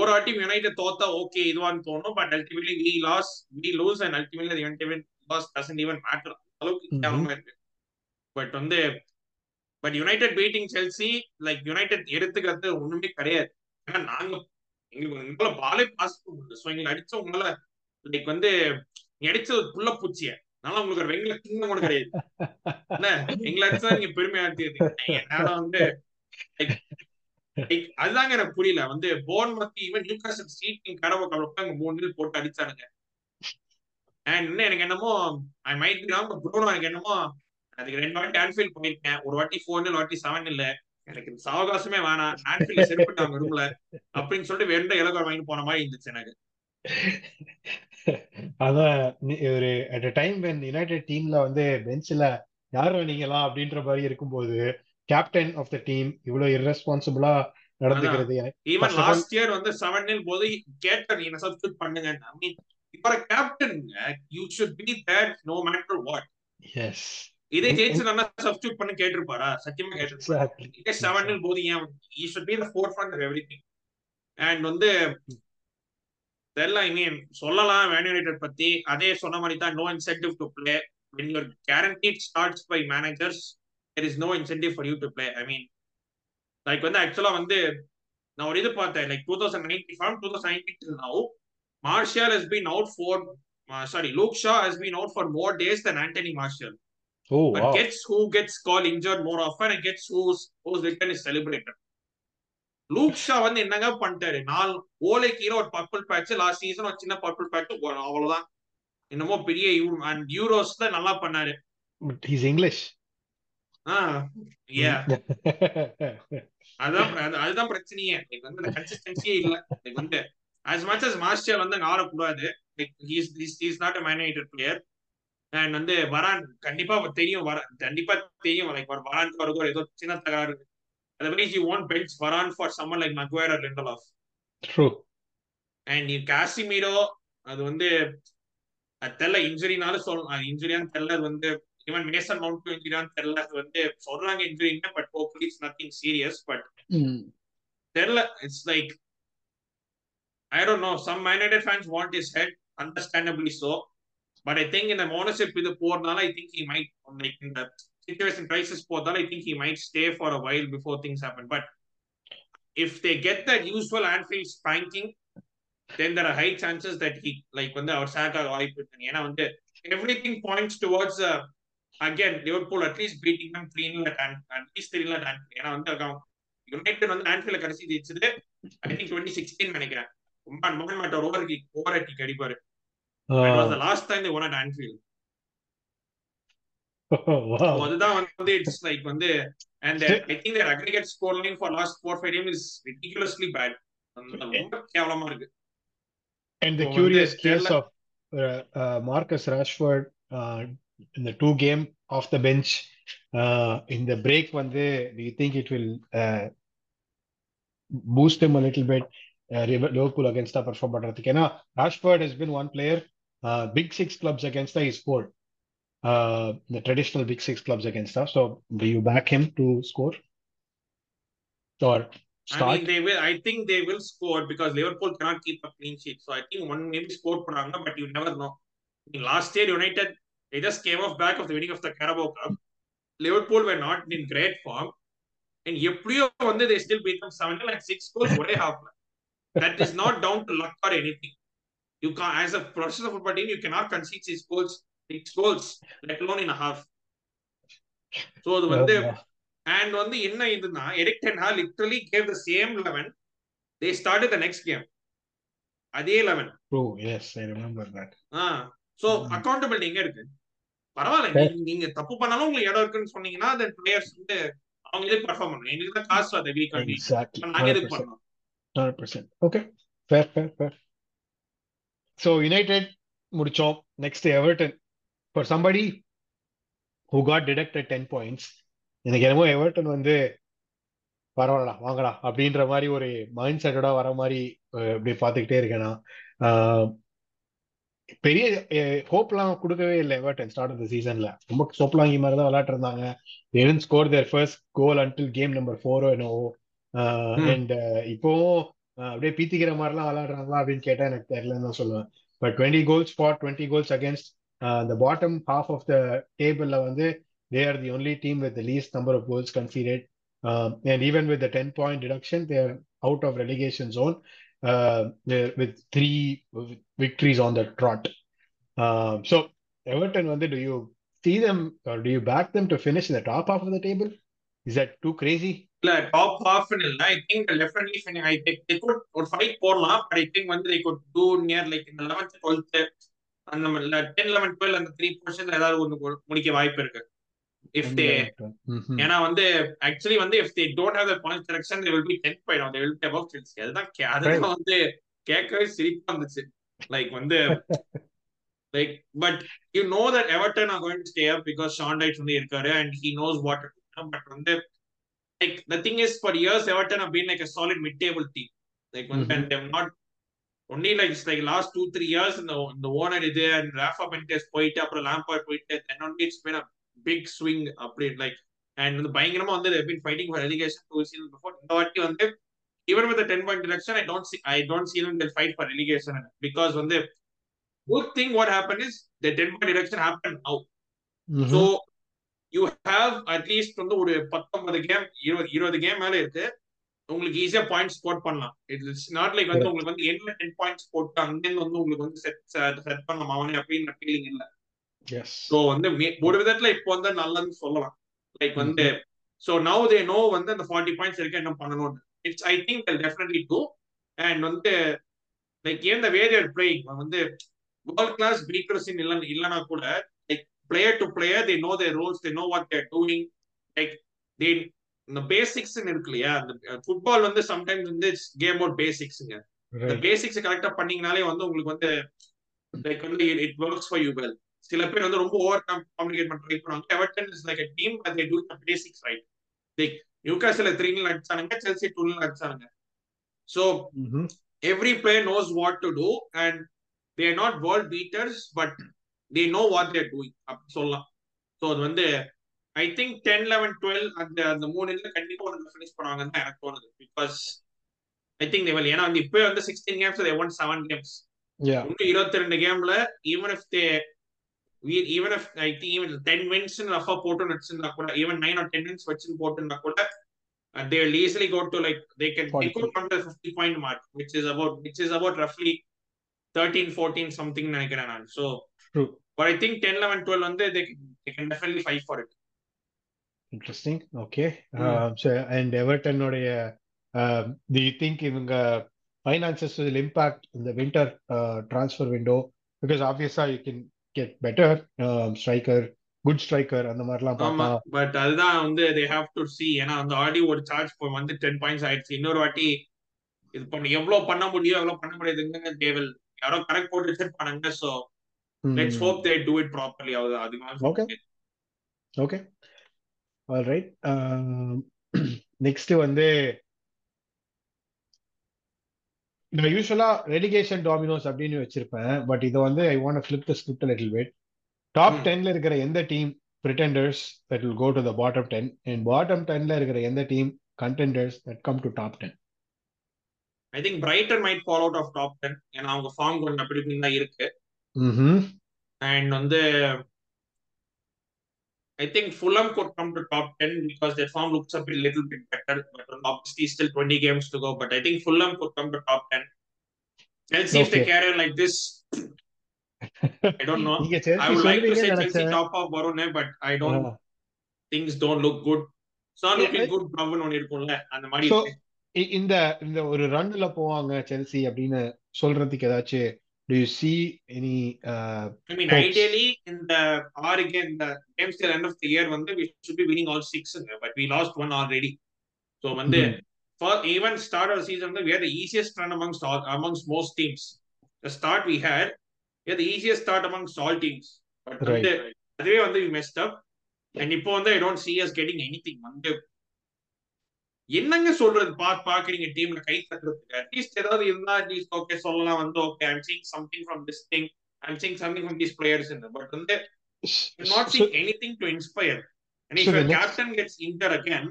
ஒரு வாட்டி யுனைடெட் தோத்தா ஓகே இதுவான்னு தோணும். But ultimately we lose we lose and ultimately United lose doesn't even matter அளவுக்கு கேவலமா இருக்கு. பட் வந்து but United beating Chelsea like United எடுத்துக்கிறது ஒண்ணுமே கிடையாது. ஏன்னா நாங்க எங்களுக்கு உங்களால பாலே பாஸ் பண்ண முடியல. ஸோ எங்களை அடிச்ச உங்களால லைக் வந்து அடிச்ச புள்ள பூச்சிய. அதனால உங்களுக்கு ஒரு வெங்கல சின்ன கூட கிடையாது. என்ன? எங்களை அடிச்சா நீங்க பெருமையா என்னால வந்து? அதுதாங்க எனக்கு புரியல. வந்து போன் மத்தி ஈவன் நியூகாசல் சீட்டிங் கடவை கலப்பாங்க மூணு நில் போட்டு அடிச்சானுங்க. அண்ட் இன்னும் எனக்கு என்னமோ ஐ மைட் பி ராங் ப்ரோனோ எனக்கு என்னமோ அதுக்கு ரெண்டு வாட்டி ஆன்ஃபீல்ட் போயிருக்கேன். ஒரு வாட்டி ஃபோர் நில் வாட்டி செவன் இல்ல. எனக்கு இந்த சாவகாசமே வேணாம். ஆன்ஃபீல்ட் செருப்பிட்டாங்க ரூம்ல அப்படின்னு சொல்லிட்டு வெண்ட இலக்கம் வாங்கி போன மாதிரி இருந்துச்சு எனக்கு. அதான் ஒரு அட் டைம் வென் யுனைடெட் டீம்ல வந்து பெஞ்ச்ல யார் நீங்களா அப்படின்ற மாதிரி இருக்கும்போது கேப்டன் ஆஃப் த டீம் இவ்வளவு இரஸ்பான்சிபிளா நடந்துக்கிறது ஈவன் லாஸ்ட் இயர் வந்து செவன் போது கேப்டன் என்ன சப்ஸ்டியூட் பண்ணுங்க? ஐ மீன் இப்ப captain you should be there no matter what yes இதே ஜெயிச்சு நல்லா சப்ஸ்டியூட் பண்ணி கேட்டிருப்பாரா? சத்தியமா கேட்டிருப்பாரு? இதே செவன் போது ஏன் you should be the forefront of everything and வந்து தெரியல ஐ மீன் சொல்லலாம் வேன் யுனைடெட் பத்தி அதே சொன்ன மாதிரி தான் no incentive to play when your guaranteed starts by managers there is no incentive for you to play i mean like வந்து ஆக்சுவலா வந்து நான் ஒரு இது பார்த்தேன் like two thousand ninety from two thousand ninety now Martial has been out for sorry Luke Shaw has been out for more days than Anthony Martial Oh, but wow. gets who gets called injured more often and gets who's whose return is celebrated. Luke Shaw வந்து என்னங்க பண்ணிட்டாரு? நாலு ஓலை கீழே ஒரு purple batch last season ஒரு சின்ன purple batch அவ்வளவுதான். என்னமோ பெரிய அண்ட் யூரோஸ்ல நல்லா பண்ணாரு. But he's English. ஆ ஏ அதான் அது- அதுதான் பிரச்சனையே. லைக் வந்து அந்த கன்சிஸ்டன்சியே இல்ல. லைக் வந்து as மாஸ்டர் வந்து அங்க ஆடக்கூடாது like he's is not a manager player and வந்து வரான் கண்டிப்பா தெரியும் வர கண்டிப்பா தெரியும். லைக் வரான் வருதோ ஏதோ சின்ன தகராறு. He won bench Varane for someone like Maguire or Lindelof True. அண்ட் நீ காசிமீரோ அது வந்து அது தெரியல இன்ஜுரினாலும் சொல்லலாம் இன்ஜுரியான்னு தெரியல அது வந்து ஈவன் மேசன் மவுண்ட் இன்ஜுரியான்னு தெரியல அது வந்து சொல்றாங்க இன்ஜுரிங்க but hopefully it's nothing serious but. தெரியல it's like I don't know some United fans want is head understandably so but I think இந்த ஓனர்ஷிப் இது போறதுனால I think he might like இந்த situation crisis போதால் I think he might stay for a while before things happen but if they get that usual Anfield spanking then there high chances that he like வந்து அவர் chalk ஆக வாய்ப்பு இருக்கு ஏன்னா வந்து everything points towards again Liverpool at least beating them three at least three ஏன்னா வந்து United வந்து ஆன்ஃபீல்ட்ல கடைசி ஜெயிச்சது ஐ திங்க் டுவெண்ட்டி சிக்ஸ்டீன் நினைக்கிறேன் ரொம்ப மோகன் மாட்டோர் ஓவர் கிக் ஓவர் கிக் அடிப்பாரு last time one at Anfield wow. So அதுதான் வந்து it's like வந்து and their, Still- I think their aggregate score line for last four five games is ridiculously bad. ரொம்ப கேவலமா இருக்கு And the So, curious வந்து case தெரியல. of uh, uh, Marcus Rashford uh, in the two game off the bench uh, in the break one day, do you think it will uh, boost him a little bit? Uh, Liverpool against the perform பண்றதுக்கு ஏன்னா Rashford has been one player uh, big six clubs against the he scored uh, the traditional big six clubs against us so do you back him to score or I Start. mean, they will. I think they will score because Liverpool cannot keep a clean sheet. So I think one maybe score பண்ணாங்க, but you never know. I mean, last year United they just came off back of the winning of the Carabao Cup. Liverpool were not in great form, and எப்படியோ வந்து they still beat them seven like six goals ஒரே halfல. That is not down to luck or anything. You can as a professional football team, you cannot concede six goals, six goals, let alone in a half. So அது வந்து and வந்து என்ன இதுனா Erik ten Hag literally gave the same eleven they start the next game அதே eleven True. Yes, I remember that. Ah so. Accountability எங்க இருக்கு. பரவாயில்ல நீங்க தப்பு பண்ணாலும் உங்களுக்கு இடம் இருக்குன்னு சொன்னீங்கன்னா தென் பிளேயர்ஸ் வந்து அவங்க எதுக்கு பர்ஃபார்ம் பண்ணணும். எங்களுக்கு தான் காசு அதை வீக் Exactly. நாங்க எதுக்கு 100%. Hundred percent okay fair fair fair so United முடிச்சோம். Next Everton for somebody who got deducted ten points எனக்கு என்னமோ எவர்டன் வந்து பரவாயில்லடா வாங்கடா அப்படின்ற மாதிரி ஒரு மைண்ட் செட்டோட வர மாதிரி இப்படி பார்த்துக்கிட்டே இருக்கேன். பெரிய ஹோப்லாம் கொடுக்கவே இல்லை எவர்டன் ஸ்டார்ட் ஆஃப் த சீசன்ல ரொம்ப சோப்லாங்கி மாதிரி தான் விளையாட்டு இருந்தாங்க. எவன் score there first goal until game number ஃபோரோ என்னவோ. அண்ட் இப்போவும் அப்படியே பீத்திக்கிற மாதிரிலாம் விளையாடுறாங்களா அப்படின்னு கேட்டா எனக்கு தெரியலன்னு தான் சொல்லுவேன். But twenty goals for twenty goals against the bottom half of the டேபிள்ல வந்து they are the only team with the least number of goals conceded um, and even with the 10 point deduction they are out of relegation zone uh, they're with three victories on the trot um, so everton வந்து do you see them or do you back them to finish in the top half of the table is that too crazy இல்ல top half இல்ல I think definitely I think good ஒரு fight போடலாம் but I think வந்து they could do near like இந்த 11th 12th அந்த 10 11 12 அந்த three பொசிஷன்ல ஏதாவது ஒன்று முடிக்க வாய்ப்பு இருக்கு. If they. ஏன்னா வந்து ஆக்சுவலி வந்து if they don't have the point correction they will be 10 point they will be above Chelsea அதுதான் அதுதான் வந்து கேட்கவே சிரிப்பா இருந்துச்சு. லைக் வந்து like but you know that Everton are going to stay up because Sean Dyche வந்து இருக்காரு and he knows what but வந்து like the thing is for years Everton have been like a solid mid table team. Like வந்து Mhm. and they've like it's like last two three years இந்த இந்த owner இது and Rafah பென்டெஸ் போயிட்டு அப்புறம் Lampard போயிட்டு only it's been a big swing அப்படி like and வந்து பயங்கரமா வந்து been fighting for relegation two seasons before இந்த வாட்டி வந்து even with the 10 point deduction I don't see I don't see them they'll fight for relegation because வந்து what happened is the 10 point deduction happened now Mhm. so you have at least வந்து ஒரு பத்தொன்பது game இருபது இருபது game மேல இருக்கு உங்களுக்கு ஈஸியா பாயிண்ட் ஸ்கோர் பண்ணலாம். இட்ஸ் நாட் லைக் வந்து உங்களுக்கு வந்து என்ன டென் பாயிண்ட்ஸ் போட்டு அங்கிருந்து வந்து உங்களுக்கு வந்து செட் செட் பண்ணலாம். அவனே அப்படின்னு ஃபீலிங் இல்ல. ஸோ வந்து ஒரு விதத்துல இப்போ வந்து நல்லதுன்னு சொல்லலாம். லைக் வந்து ஸோ நவ் தே நோ வந்து அந்த ஃபார்ட்டி பாயிண்ட்ஸ் இருக்கு என்ன பண்ணணும்னு. It's I think definitely too and வந்து லைக் ஏன் த வேரியர் பிளேயிங் வந்து வேர்ல்ட் கிளாஸ் பீக்கர்ஸ் இல்ல இல்லைனா கூட like player to player they know their roles they know what they're doing like they இந்த பேசிக்ஸ் இருக்கு இல்லையா? அந்த ஃபுட்பால் வந்து சம்டைம்ஸ் வந்து கேம் அவுட் பேசிக்ஸுங்க இந்த பேசிக்ஸ் கரெக்டா பண்ணீங்கனாலே வந்து உங்களுக்கு வந்து லைக் வந்து it works for you well சில பேர் வந்து ரொம்ப ஓவர் காம்ப்ளிகேட் பண்ண ட்ரை பண்ணுவாங்க Everton is like team but they do the basics right like நியூகாஸ்ல three nil அடிச்சானுங்க Chelsea two nil அடிச்சானுங்க. So every player knows what to do and they are not world beaters but they know what they are doing. அப்படி சொல்லலாம். So அது வந்து I think ten eleven twelve அந்த அந்த மூணு இதுல கண்டிப்பா வந்து ஃபினிஷ் பண்ணுவாங்கன்னு தான் எனக்கு தோணுது. பிகாஸ் ஐ திங்க் தேவல் ஏன்னா வந்து இப்போ வந்து sixteen games they won seven games இன்னும் இருபத்தி ரெண்டு கேம்ல even if they even if I think even ten wins Rafa போட்டு வச்சிருந்தா கூட even nine or ten wins வச்சு போட்டுருந்தா கூட and they will easily go to like they can they 40. could come to the 50 point mark which is about which is about roughly 13 14 something நினைக்கிறேன் நான். So true. but i think 10 11 12 வந்து they can, they can definitely fight for it. Interesting. Okay. Mm. Um, so, and Everton உடைய um, do you think இவங்க finances will impact in the winter uh, transfer window? Because obviously you can get better um, striker, good striker அந்த மாதிரிலாம் ஆமா but அதுதான் வந்து they have to see ஏன்னா அந்த already ஒரு சார்ஜ் வந்து 10 பாயிண்ட்ஸ் ஆயிடுச்சு இன்னொரு வாட்டி இது பண்ணி எவ்வளவு பண்ண முடியும் எவ்வளவு பண்ண முடியாதுங்க தேவல் யாரோ கரெக்ட் போட்டு வச்சிருப்பானுங்க so let's Hmm. Hope they do it properly அது அதுக்கு Okay. Right. Um, next வந்து நான் யூஸ்வலா ரெலிகேஷன் டாமினோஸ் அப்படின்னு வச்சிருப்பேன் பட் இதை வந்து I want flip the script little bit top. டென்ல இருக்கிற எந்த team pretenders that will go to the bottom 10 and bottom 10ல இருக்கிற எந்த team contenders that come to top 10 I think Brighton might fall out of top ten ஏன்னா அவங்க form கொஞ்சம் அப்படி இப்படின்னு தான் இருக்கு. அண்ட் வந்து I think Fulham could come to top 10 because their form looks a bit, little bit better. But obviously, still 20 games to go. But I think Fulham could come to top 10. Chelsea, if they Okay. carry on like this, I don't know. நீங்க I Chelsea would like to சொல்லுவீங்கன்னு say Chelsea நினைச்சேன் top of Varune, but I don't. Ah. Things don't look good. It's not Yeah, looking I- good. Bravo ஒன்னு இருக்கும்ல அந்த மாதிரி So, இருக்கு. இ- இந்த இந்த ஒரு ரன்ல போவாங்க செல்சி அப்படின்னு சொல்றதுக்கு ஏதாச்சும் do you see any uh, I mean, hopes? ideally, in the ஆறு game, the games till end of the year, வந்து we should be winning all six, but we lost one already. So, வந்து Mhm. for even start of the season, we had the easiest run amongst all amongst most teams. The start we had, we had the easiest start amongst all teams. But Right. வந்து அதுவே வந்து we messed up. And இப்போ வந்து I don't see us getting anything. வந்து என்னங்க சொல்றது பா பாக்குறீங்க டீம்ல கை தட்டுறதுக்கு அட்லீஸ்ட் ஏதாவது இருந்தா அட்லீஸ்ட் ஓகே சொல்லலாம் வந்து okay I'm seeing something from this thing I'm seeing something from these players but வந்து So the your next- captain gets injured again,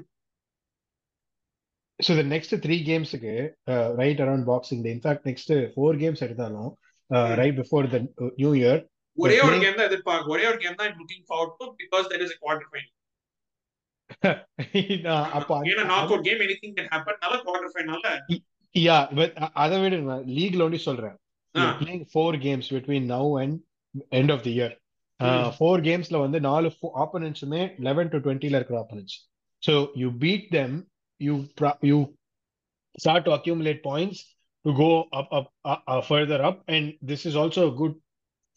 so the next three gamesக்கு uh, right around boxing day in fact next four games எடுத்தாலும் uh, Hmm. before the uh, new year ஒரே ஒரு game தான் எதிர்பார்க்க ஒரே ஒரு game தான் looking forward to because there is quarter final நான் அப்போ அது- ஏன்னா knock out game anything can happen நல்ல குவார்டர் ஃபைனல்ல yeah but அ- அதை விட லீக்ல ஒண்டி சொல்றேன் ஆ. You're playing four games between now and end of the year. Uh, Hmm. four gamesல வந்து நாலு ஆப்போனன்ட்ஸுமே லெவன் டு டுவெண்ட்டில இருக்கிற opponents so you beat them you you start to accumulate points to go up up uh, uh, further up and this is also a good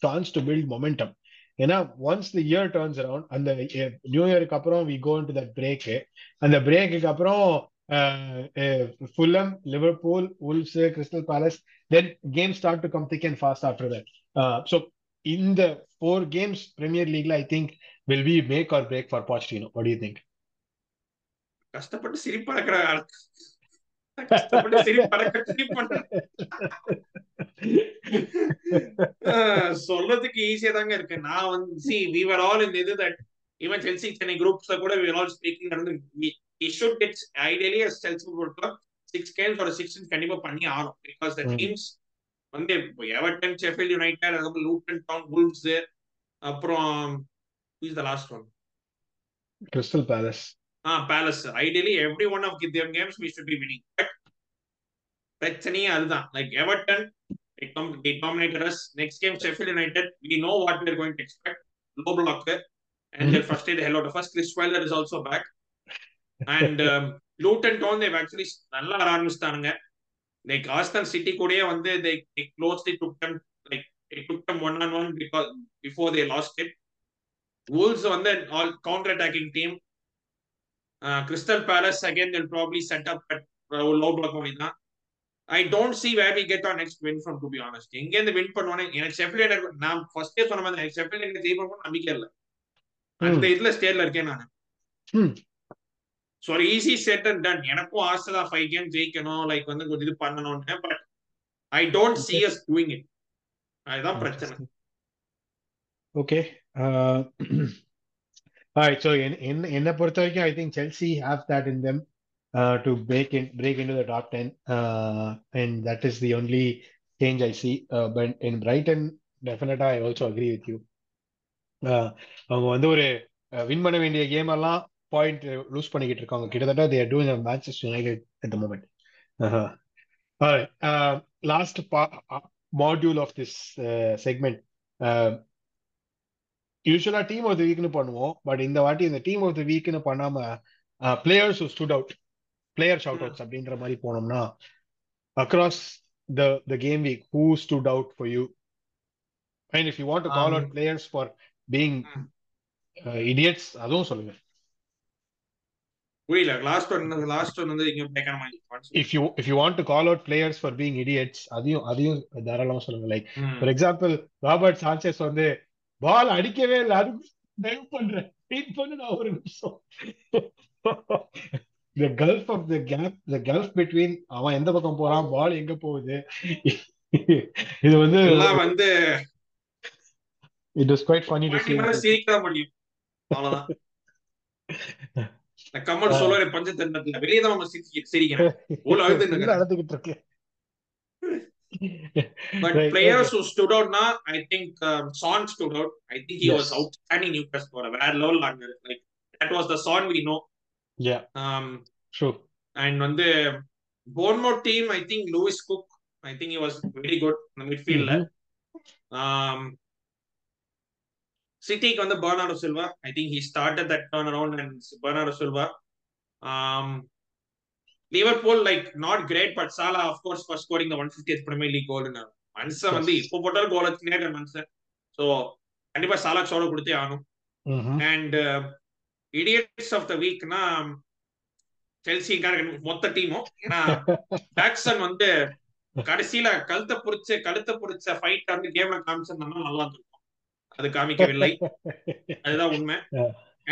chance to build momentum ஏன்னா once the year turns around அந்த new இயருக்கு அப்புறம் we go into that break அந்த பிரேக்குக்கு அப்புறம் Fulham Liverpool Wolves Crystal Palace then games start to come thick and fast after that. Uh, so in the four games Premier League, I think will be make or break for Pochettino. What do you think? கஷ்டப்பட்டு சிரிப்பு அடக்கிற சொல்றதுக்கு ஈஸியா தாங்க இருக்கு. நான் வந்து see we were all in இது that even Chelsea Chennai குரூப்ஸ்ல கூட வி ஆல் ஸ்பீக்கிங் வந்து we should it's ideally Chelsea club six games ஒரு சிக்ஸ் கண்டிப்பா பண்ணி ஆகணும் பிகாஸ் த. டீம்ஸ் வந்து எவர்டன் ஷெஃபீல்ட் யுனைடெட் அதுக்கப்புறம் லூட்டன் டவுன் வுல்வ்ஸ் அப்புறம் is the last one Crystal Palace. Palace ideally every one of them games we should be winning but பிரச்சனையே அதுதான் like Everton they dominated us next game Sheffield United we know what we are going to expect low block and they'll frustrate the hell out of us Chris Wilder is also back and um, Luton Town they've actually நல்லா ஆரம்பிச்சிட்டானுங்க like Aston city கூடயே வந்து they, they closely took them like they took them one on one because before they lost it Wolves வந்து counter attacking team uh, Crystal Palace again they'll probably set up at uh, low block only தான். I don't see where we get our next win from to be honest எங்க இருந்து win பண்ணுவானே எனக்கு எனக்கு நான் ஃபர்ஸ்டே சொன்ன மாதிரி எனக்கு ஷெஃபில் எனக்கு ஜெயிப்போம் நம்பிக்கை இல்லை. அந்த இதுல ஸ்டேட்ல இருக்கேன் நான். So easy said and done எனக்கும் ஆசை தான் ஃபைவ் கேம் ஜெயிக்கணும் லைக் வந்து கொஞ்சம் இது பண்ணணும்னு but I don't see us doing it அதுதான் பிரச்சனை. Okay. Uh, all right. So in in என்ன பொறுத்த வரைக்கும் I think Chelsea have that in them uh, to break in break into the top ten, uh, and that is the only change I see. Uh, but in Brighton, definitely I also agree with you. Uh, அவங்க வந்து ஒரு win பண்ண வேண்டிய game எல்லாம் point loose பண்ணிக்கிட்டு இருக்காங்க கிட்டத்தட்ட they are doing a Manchester United at the moment. Uh-huh. All right. யூஸ்வலா டீம் ஆஃப் த வீக்னு பண்ணுவோம். பட் இந்த வாட்டி இந்த டீம் ஆஃப் த வீக்னு பண்ணாம players stood out player shout outs அப்படின்ற மாதிரி போனோம்னா across the the game week who stood out for you and if you want to call out players for being Hmm. Idiots அதுவும் சொல்லுங்க. புரியல. Last one last one வந்து இங்க பேக்கான மாதிரி if you if you want to call out players for being idiots அதையும் அதையும் தாராளமா சொல்லுங்க. Like for example Robert Sanchez வந்து பால் அடிக்கவே இல்லை. அது டைவ் பண்றேன். வெயிட் பண்ணு நான் ஒரு நிமிஷம். The gulf of the gap the gulf between அவன் எந்த பக்கம் போறான் பால் எங்க போகுது? இது வந்து வந்து it was quite funny to மாட்டி see. மேல சிரிக்க முடியும் அவ்வளவுதான். கமல் சொல்லுவாரு பஞ்சத்தண்டத்துல வெளியே தான் சிரிக்கிறேன். அழுதுகிட்டு இருக்கு But Right, players okay. who stood out now, I think um, Son stood out. I think he was Yes. outstanding Newcastle for a very low longer. Like that was the Son we know. Yeah, Um, true. and on the Bournemouth team, I think Lewis Cook. I think he was very good in the midfield. Mhm. Um, Cityக்கு வந்து Bernardo Silva. I think he started that turnaround and Bernardo Silva. Um, Liverpool like not great, but Salah of course for scoring the 150th Premier League goal. மனுஷன் வந்து. இப்போ போட்டாலும் கோல் வச்சுனே மனுஷன் so கண்டிப்பா சாலா சோட கொடுத்தே ஆகணும் Mhm. And idiots of the வீக்னா செல்சிக்கார மொத்த டீமும் ஏன்னா ஜாக்சன் வந்து கடைசியில கழுத்தை புடிச்ச கழுத்தை புடிச்ச ஃபைட் வந்து கேம்ல காமிச்சிருந்தா நல்லா இருந்திருக்கும் அது காமிக்கவில்லை அதுதான் உண்மை.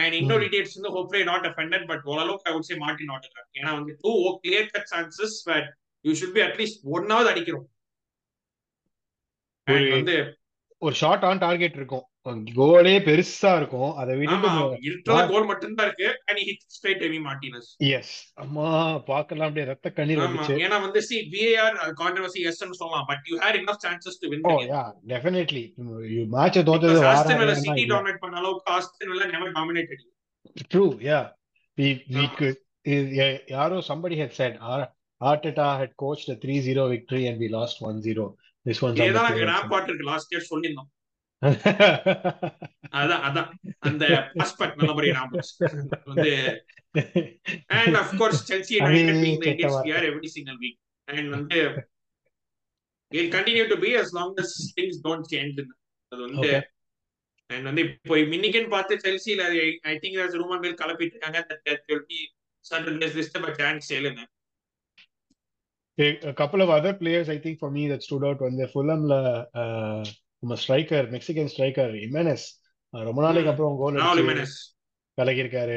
அண்ட் இன்னொரு இடியட்ஸ் வந்து ஹோப்ஃபுல்லி நாட் அஃபெண்டட் பட் ஓரளவுக்கு I would say Martin not ஏன்னா வந்து two clear cut chances but you should be at least ஒன்னாவது அடிக்கிறோம். வந்து ஒரு ஷார்ட் ஆன் டார்கெட் இருக்கும். கோலே பெருசா இருக்கும். அதை இருக்கிற கோல் மட்டும்தான் இருக்கு and hit straight Emi Martinez as அம்மா பார்க்கலாம் அப்படியே ரத்த கண்ணீர் வந்துச்சு. ஏன்னா வந்து சி விஏஆர் கான்ட்ரவர்சி எஸ் சொல்லலாம் but you had enough chances to win oh yeah definitely மேட்சை தோத்தது வார ஆஸ்டன் வில்லா சிட்டி டாமினேட் பண்ண அளவுக்கு Aston Villa never dominated true yeah could i- ya- யாரோ somebody had said Ar- Arteta had coached a 3-0 victory and we lost 1-0 this one's on the இதேதான் நாங்க players ரேப் பாட்டுக்கு லாஸ்ட் இயர் சொல்லியிருந்தோம். அதான் அதான். அந்த ஆஸ்பெக்ட் நல்லபடியா ஞாபகம் வந்து அண்ட் ஆஃப் கோர்ஸ் செல்சி அது எவ்ரி சிங்கிள் வீக் அண்ட் வந்து will continue to be as long as things don't change அது வந்து அண்ட் வந்து இப்போ மின்னிக்கன் பார்த்து செல்சியில ஐ திங்க் there's ரூமர் மேல் கலப்பிட்டு இருக்காங்க players I think for me that stood out வந்து ஃபுல்லம்ல நம்ம ஸ்ட்ரைக்கர் மெக்சிகன் ஸ்ட்ரைக்கர் இமெனஸ் ரொம்ப நாளைக்கு அப்புறம் கோல் கலக்கியிருக்காரு.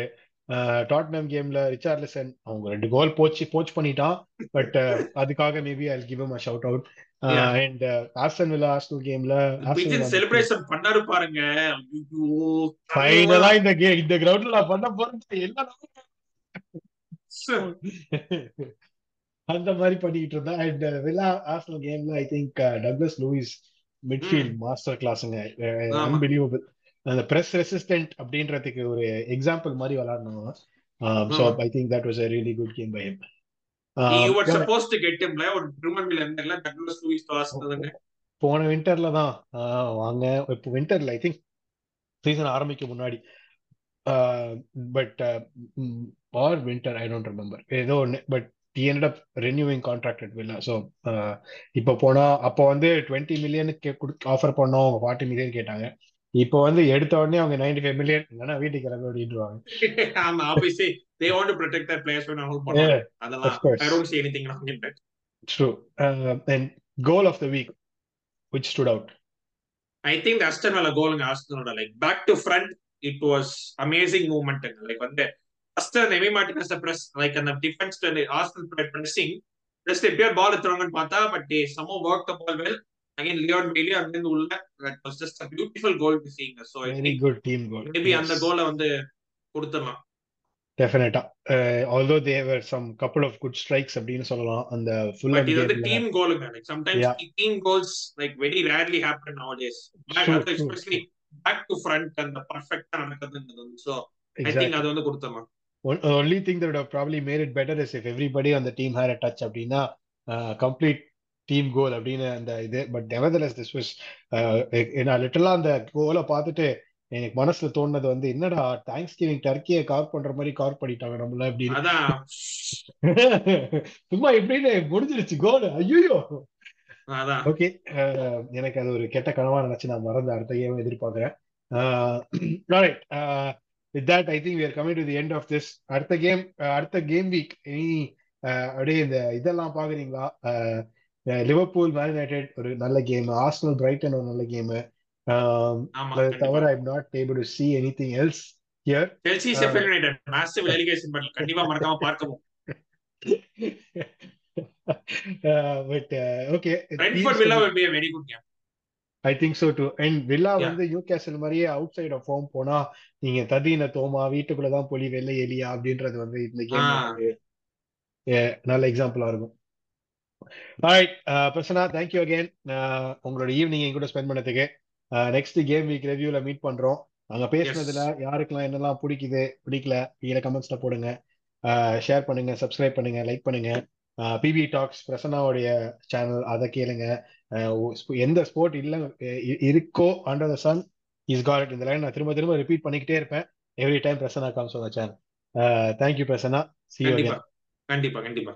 டாட்னம் கேம்ல ரிச்சார்லிசன் அவங்க ரெண்டு கோல் போச்சு போச் பண்ணிட்டான். பட் அதுக்காக maybe I give a shout out. And Aston Villa hostel கேம்ல செலிப்ரேஷன் பண்ணாரு பாருங்க. ஃபைனலா இந்த கே இந்த கிரவுண்ட்ல நான் பண்ண போறேன் என்ன அந்த மாதிரி பண்ணிட்டு இருந்தேன். அண்ட் வில்லா ஆஸ்டல் கேம்ல I think Douglas Luiz midfield master கிளாஸுங்க. Unbelievable அந்த பிரஸ் ரெசிஸ்டன்ட் அப்படின்றதுக்கு ஒரு எக்ஸாம்பிள் மாதிரி விளையாடணும். So. I think that was a really good game by him. you were போன விண்டர்ல தான்? வாங்க. இப்போ விண்டர்ல ஐ திங்க் சீசன் ஆரம்பிக்க முன்னாடி. But our winter I don't remember ஏதோ ஒன்று but he ended up renewing contract at Villa so uh, இப்போ போனா அப்போ வந்து டுவெண்ட்டி மில்லியனுக்கு ஆஃபர் பண்ணோம் அவங்க ஃபார்ட்டி மில்லியன் கேட்டாங்க இப்போ வந்து எடுத்த உடனே அவங்க நைன்டி ஃபைவ் மில்லியன் இல்லைன்னா வீட்டுக்கு கிளம்பி ஓடிடுவாங்க ஆமா obviously they want to protect their players when hold பண்ணுவாங்க அதெல்லாம். I don't see anything wrong in that true uh, and goal of the week which stood out I think the Aston Villa goal in Arsenal like back to front it was amazing movement like வந்து Emi Martinez the press like அந்த the Arsenal pressing just எப்படியோ ball எடுத்துருவாங்கன்னு பார்த்தா but ball well again Leon Bailey அங்கிருந்து உள்ள very think good team goal maybe yes. அந்த கோலை வந்து கொடுத்துடலாம் டெஃபினட்டா were some couple of good strikes அப்படின்னு சொல்லலாம் அந்த பட் இது வந்து team கோலுங்க like sometimes. Team goals like very rarely happen especially back to front அந்த பர்ஃபெக்ட்டா சோ ஐ திங்க் அது வந்து கொடுத்துடலாம் Have probably made it better is if everybody on the team had a touch அப்படின்னா complete team goal அப்படின்னு அந்த இது. But nevertheless this was uh, நான் லிட்டரலா அந்த கோலை பார்த்துட்டு எனக்கு மனசுல தோணுனது வந்து என்னடா தேங்க்ஸ் கிவிங் டர்க்கியை கார் பண்ற மாதிரி கார் பண்ணிட்டாங்க நம்மள அப்படின்னு சும்மா எப்படின்னு முடிஞ்சிருச்சு கோல் ஐயோ ஓகே எனக்கு அது ஒரு கெட்ட கனவா நினைச்சு நான் மறந்து அடுத்த கேம் எதிர்பார்க்கிறேன். Right with that I think we are coming to the end of this. அடுத்த கேம் அடுத்த கேம் வீக் இனி uh, அப்படியே இந்த இதெல்லாம் பாக்குறீங்களா லிவர்பூல் மேன் யுனைடெட் ஒரு நல்ல கேம் ஆர்சனல் பிரைட்டன் ஒரு நல்ல கேம் தவிர I not able to see anything else here. Chelsea Sheffield United massive relegation but கண்டிப்பா மறக்காம பார்க்கவும். Uh, but uh, okay. Brentford Villa will be a very good game. I think so too. And Villa. வந்து Newcastle மாதிரியே outside of form போனா நீங்க ததீன தோமா வீட்டுக்குள்ளதான் பொலி வெள்ளை எலியா அப்படின்றது வந்து இந்த. கேம் நல்ல எக்ஸாம்பிளா இருக்கும். Alright Prasanna thank you again உங்களோட ஈவினிங் என் கூட ஸ்பெண்ட் பண்ணதுக்கு. நெக்ஸ்ட் கேம் வீக் ரிவ்யூல மீட் பண்றோம். அங்க பேசுனதுல யாருக்கெல்லாம் என்னெல்லாம் பிடிக்குது பிடிக்கல கீழே கமெண்ட்ஸ்ல போடுங்க. ஷேர் பண்ணுங்க சப்ஸ்கிரைப் பண்ணுங்க லைக் பண்ணுங்க. பிபி டாக்ஸ் பிரசன்னாவுடைய சேனல் அதை கேளுங்க. எந்த ஸ்போர்ட் இல்ல இருக்கோ under the sun is God இந்த லைன் நான் திரும்ப திரும்ப ரிப்பீட் பண்ணிக்கிட்டே இருப்பேன். Every time Prasanna comes on channel thank you Prasanna. கண்டிப்பா. கண்டிப்பா கண்டிப்பா.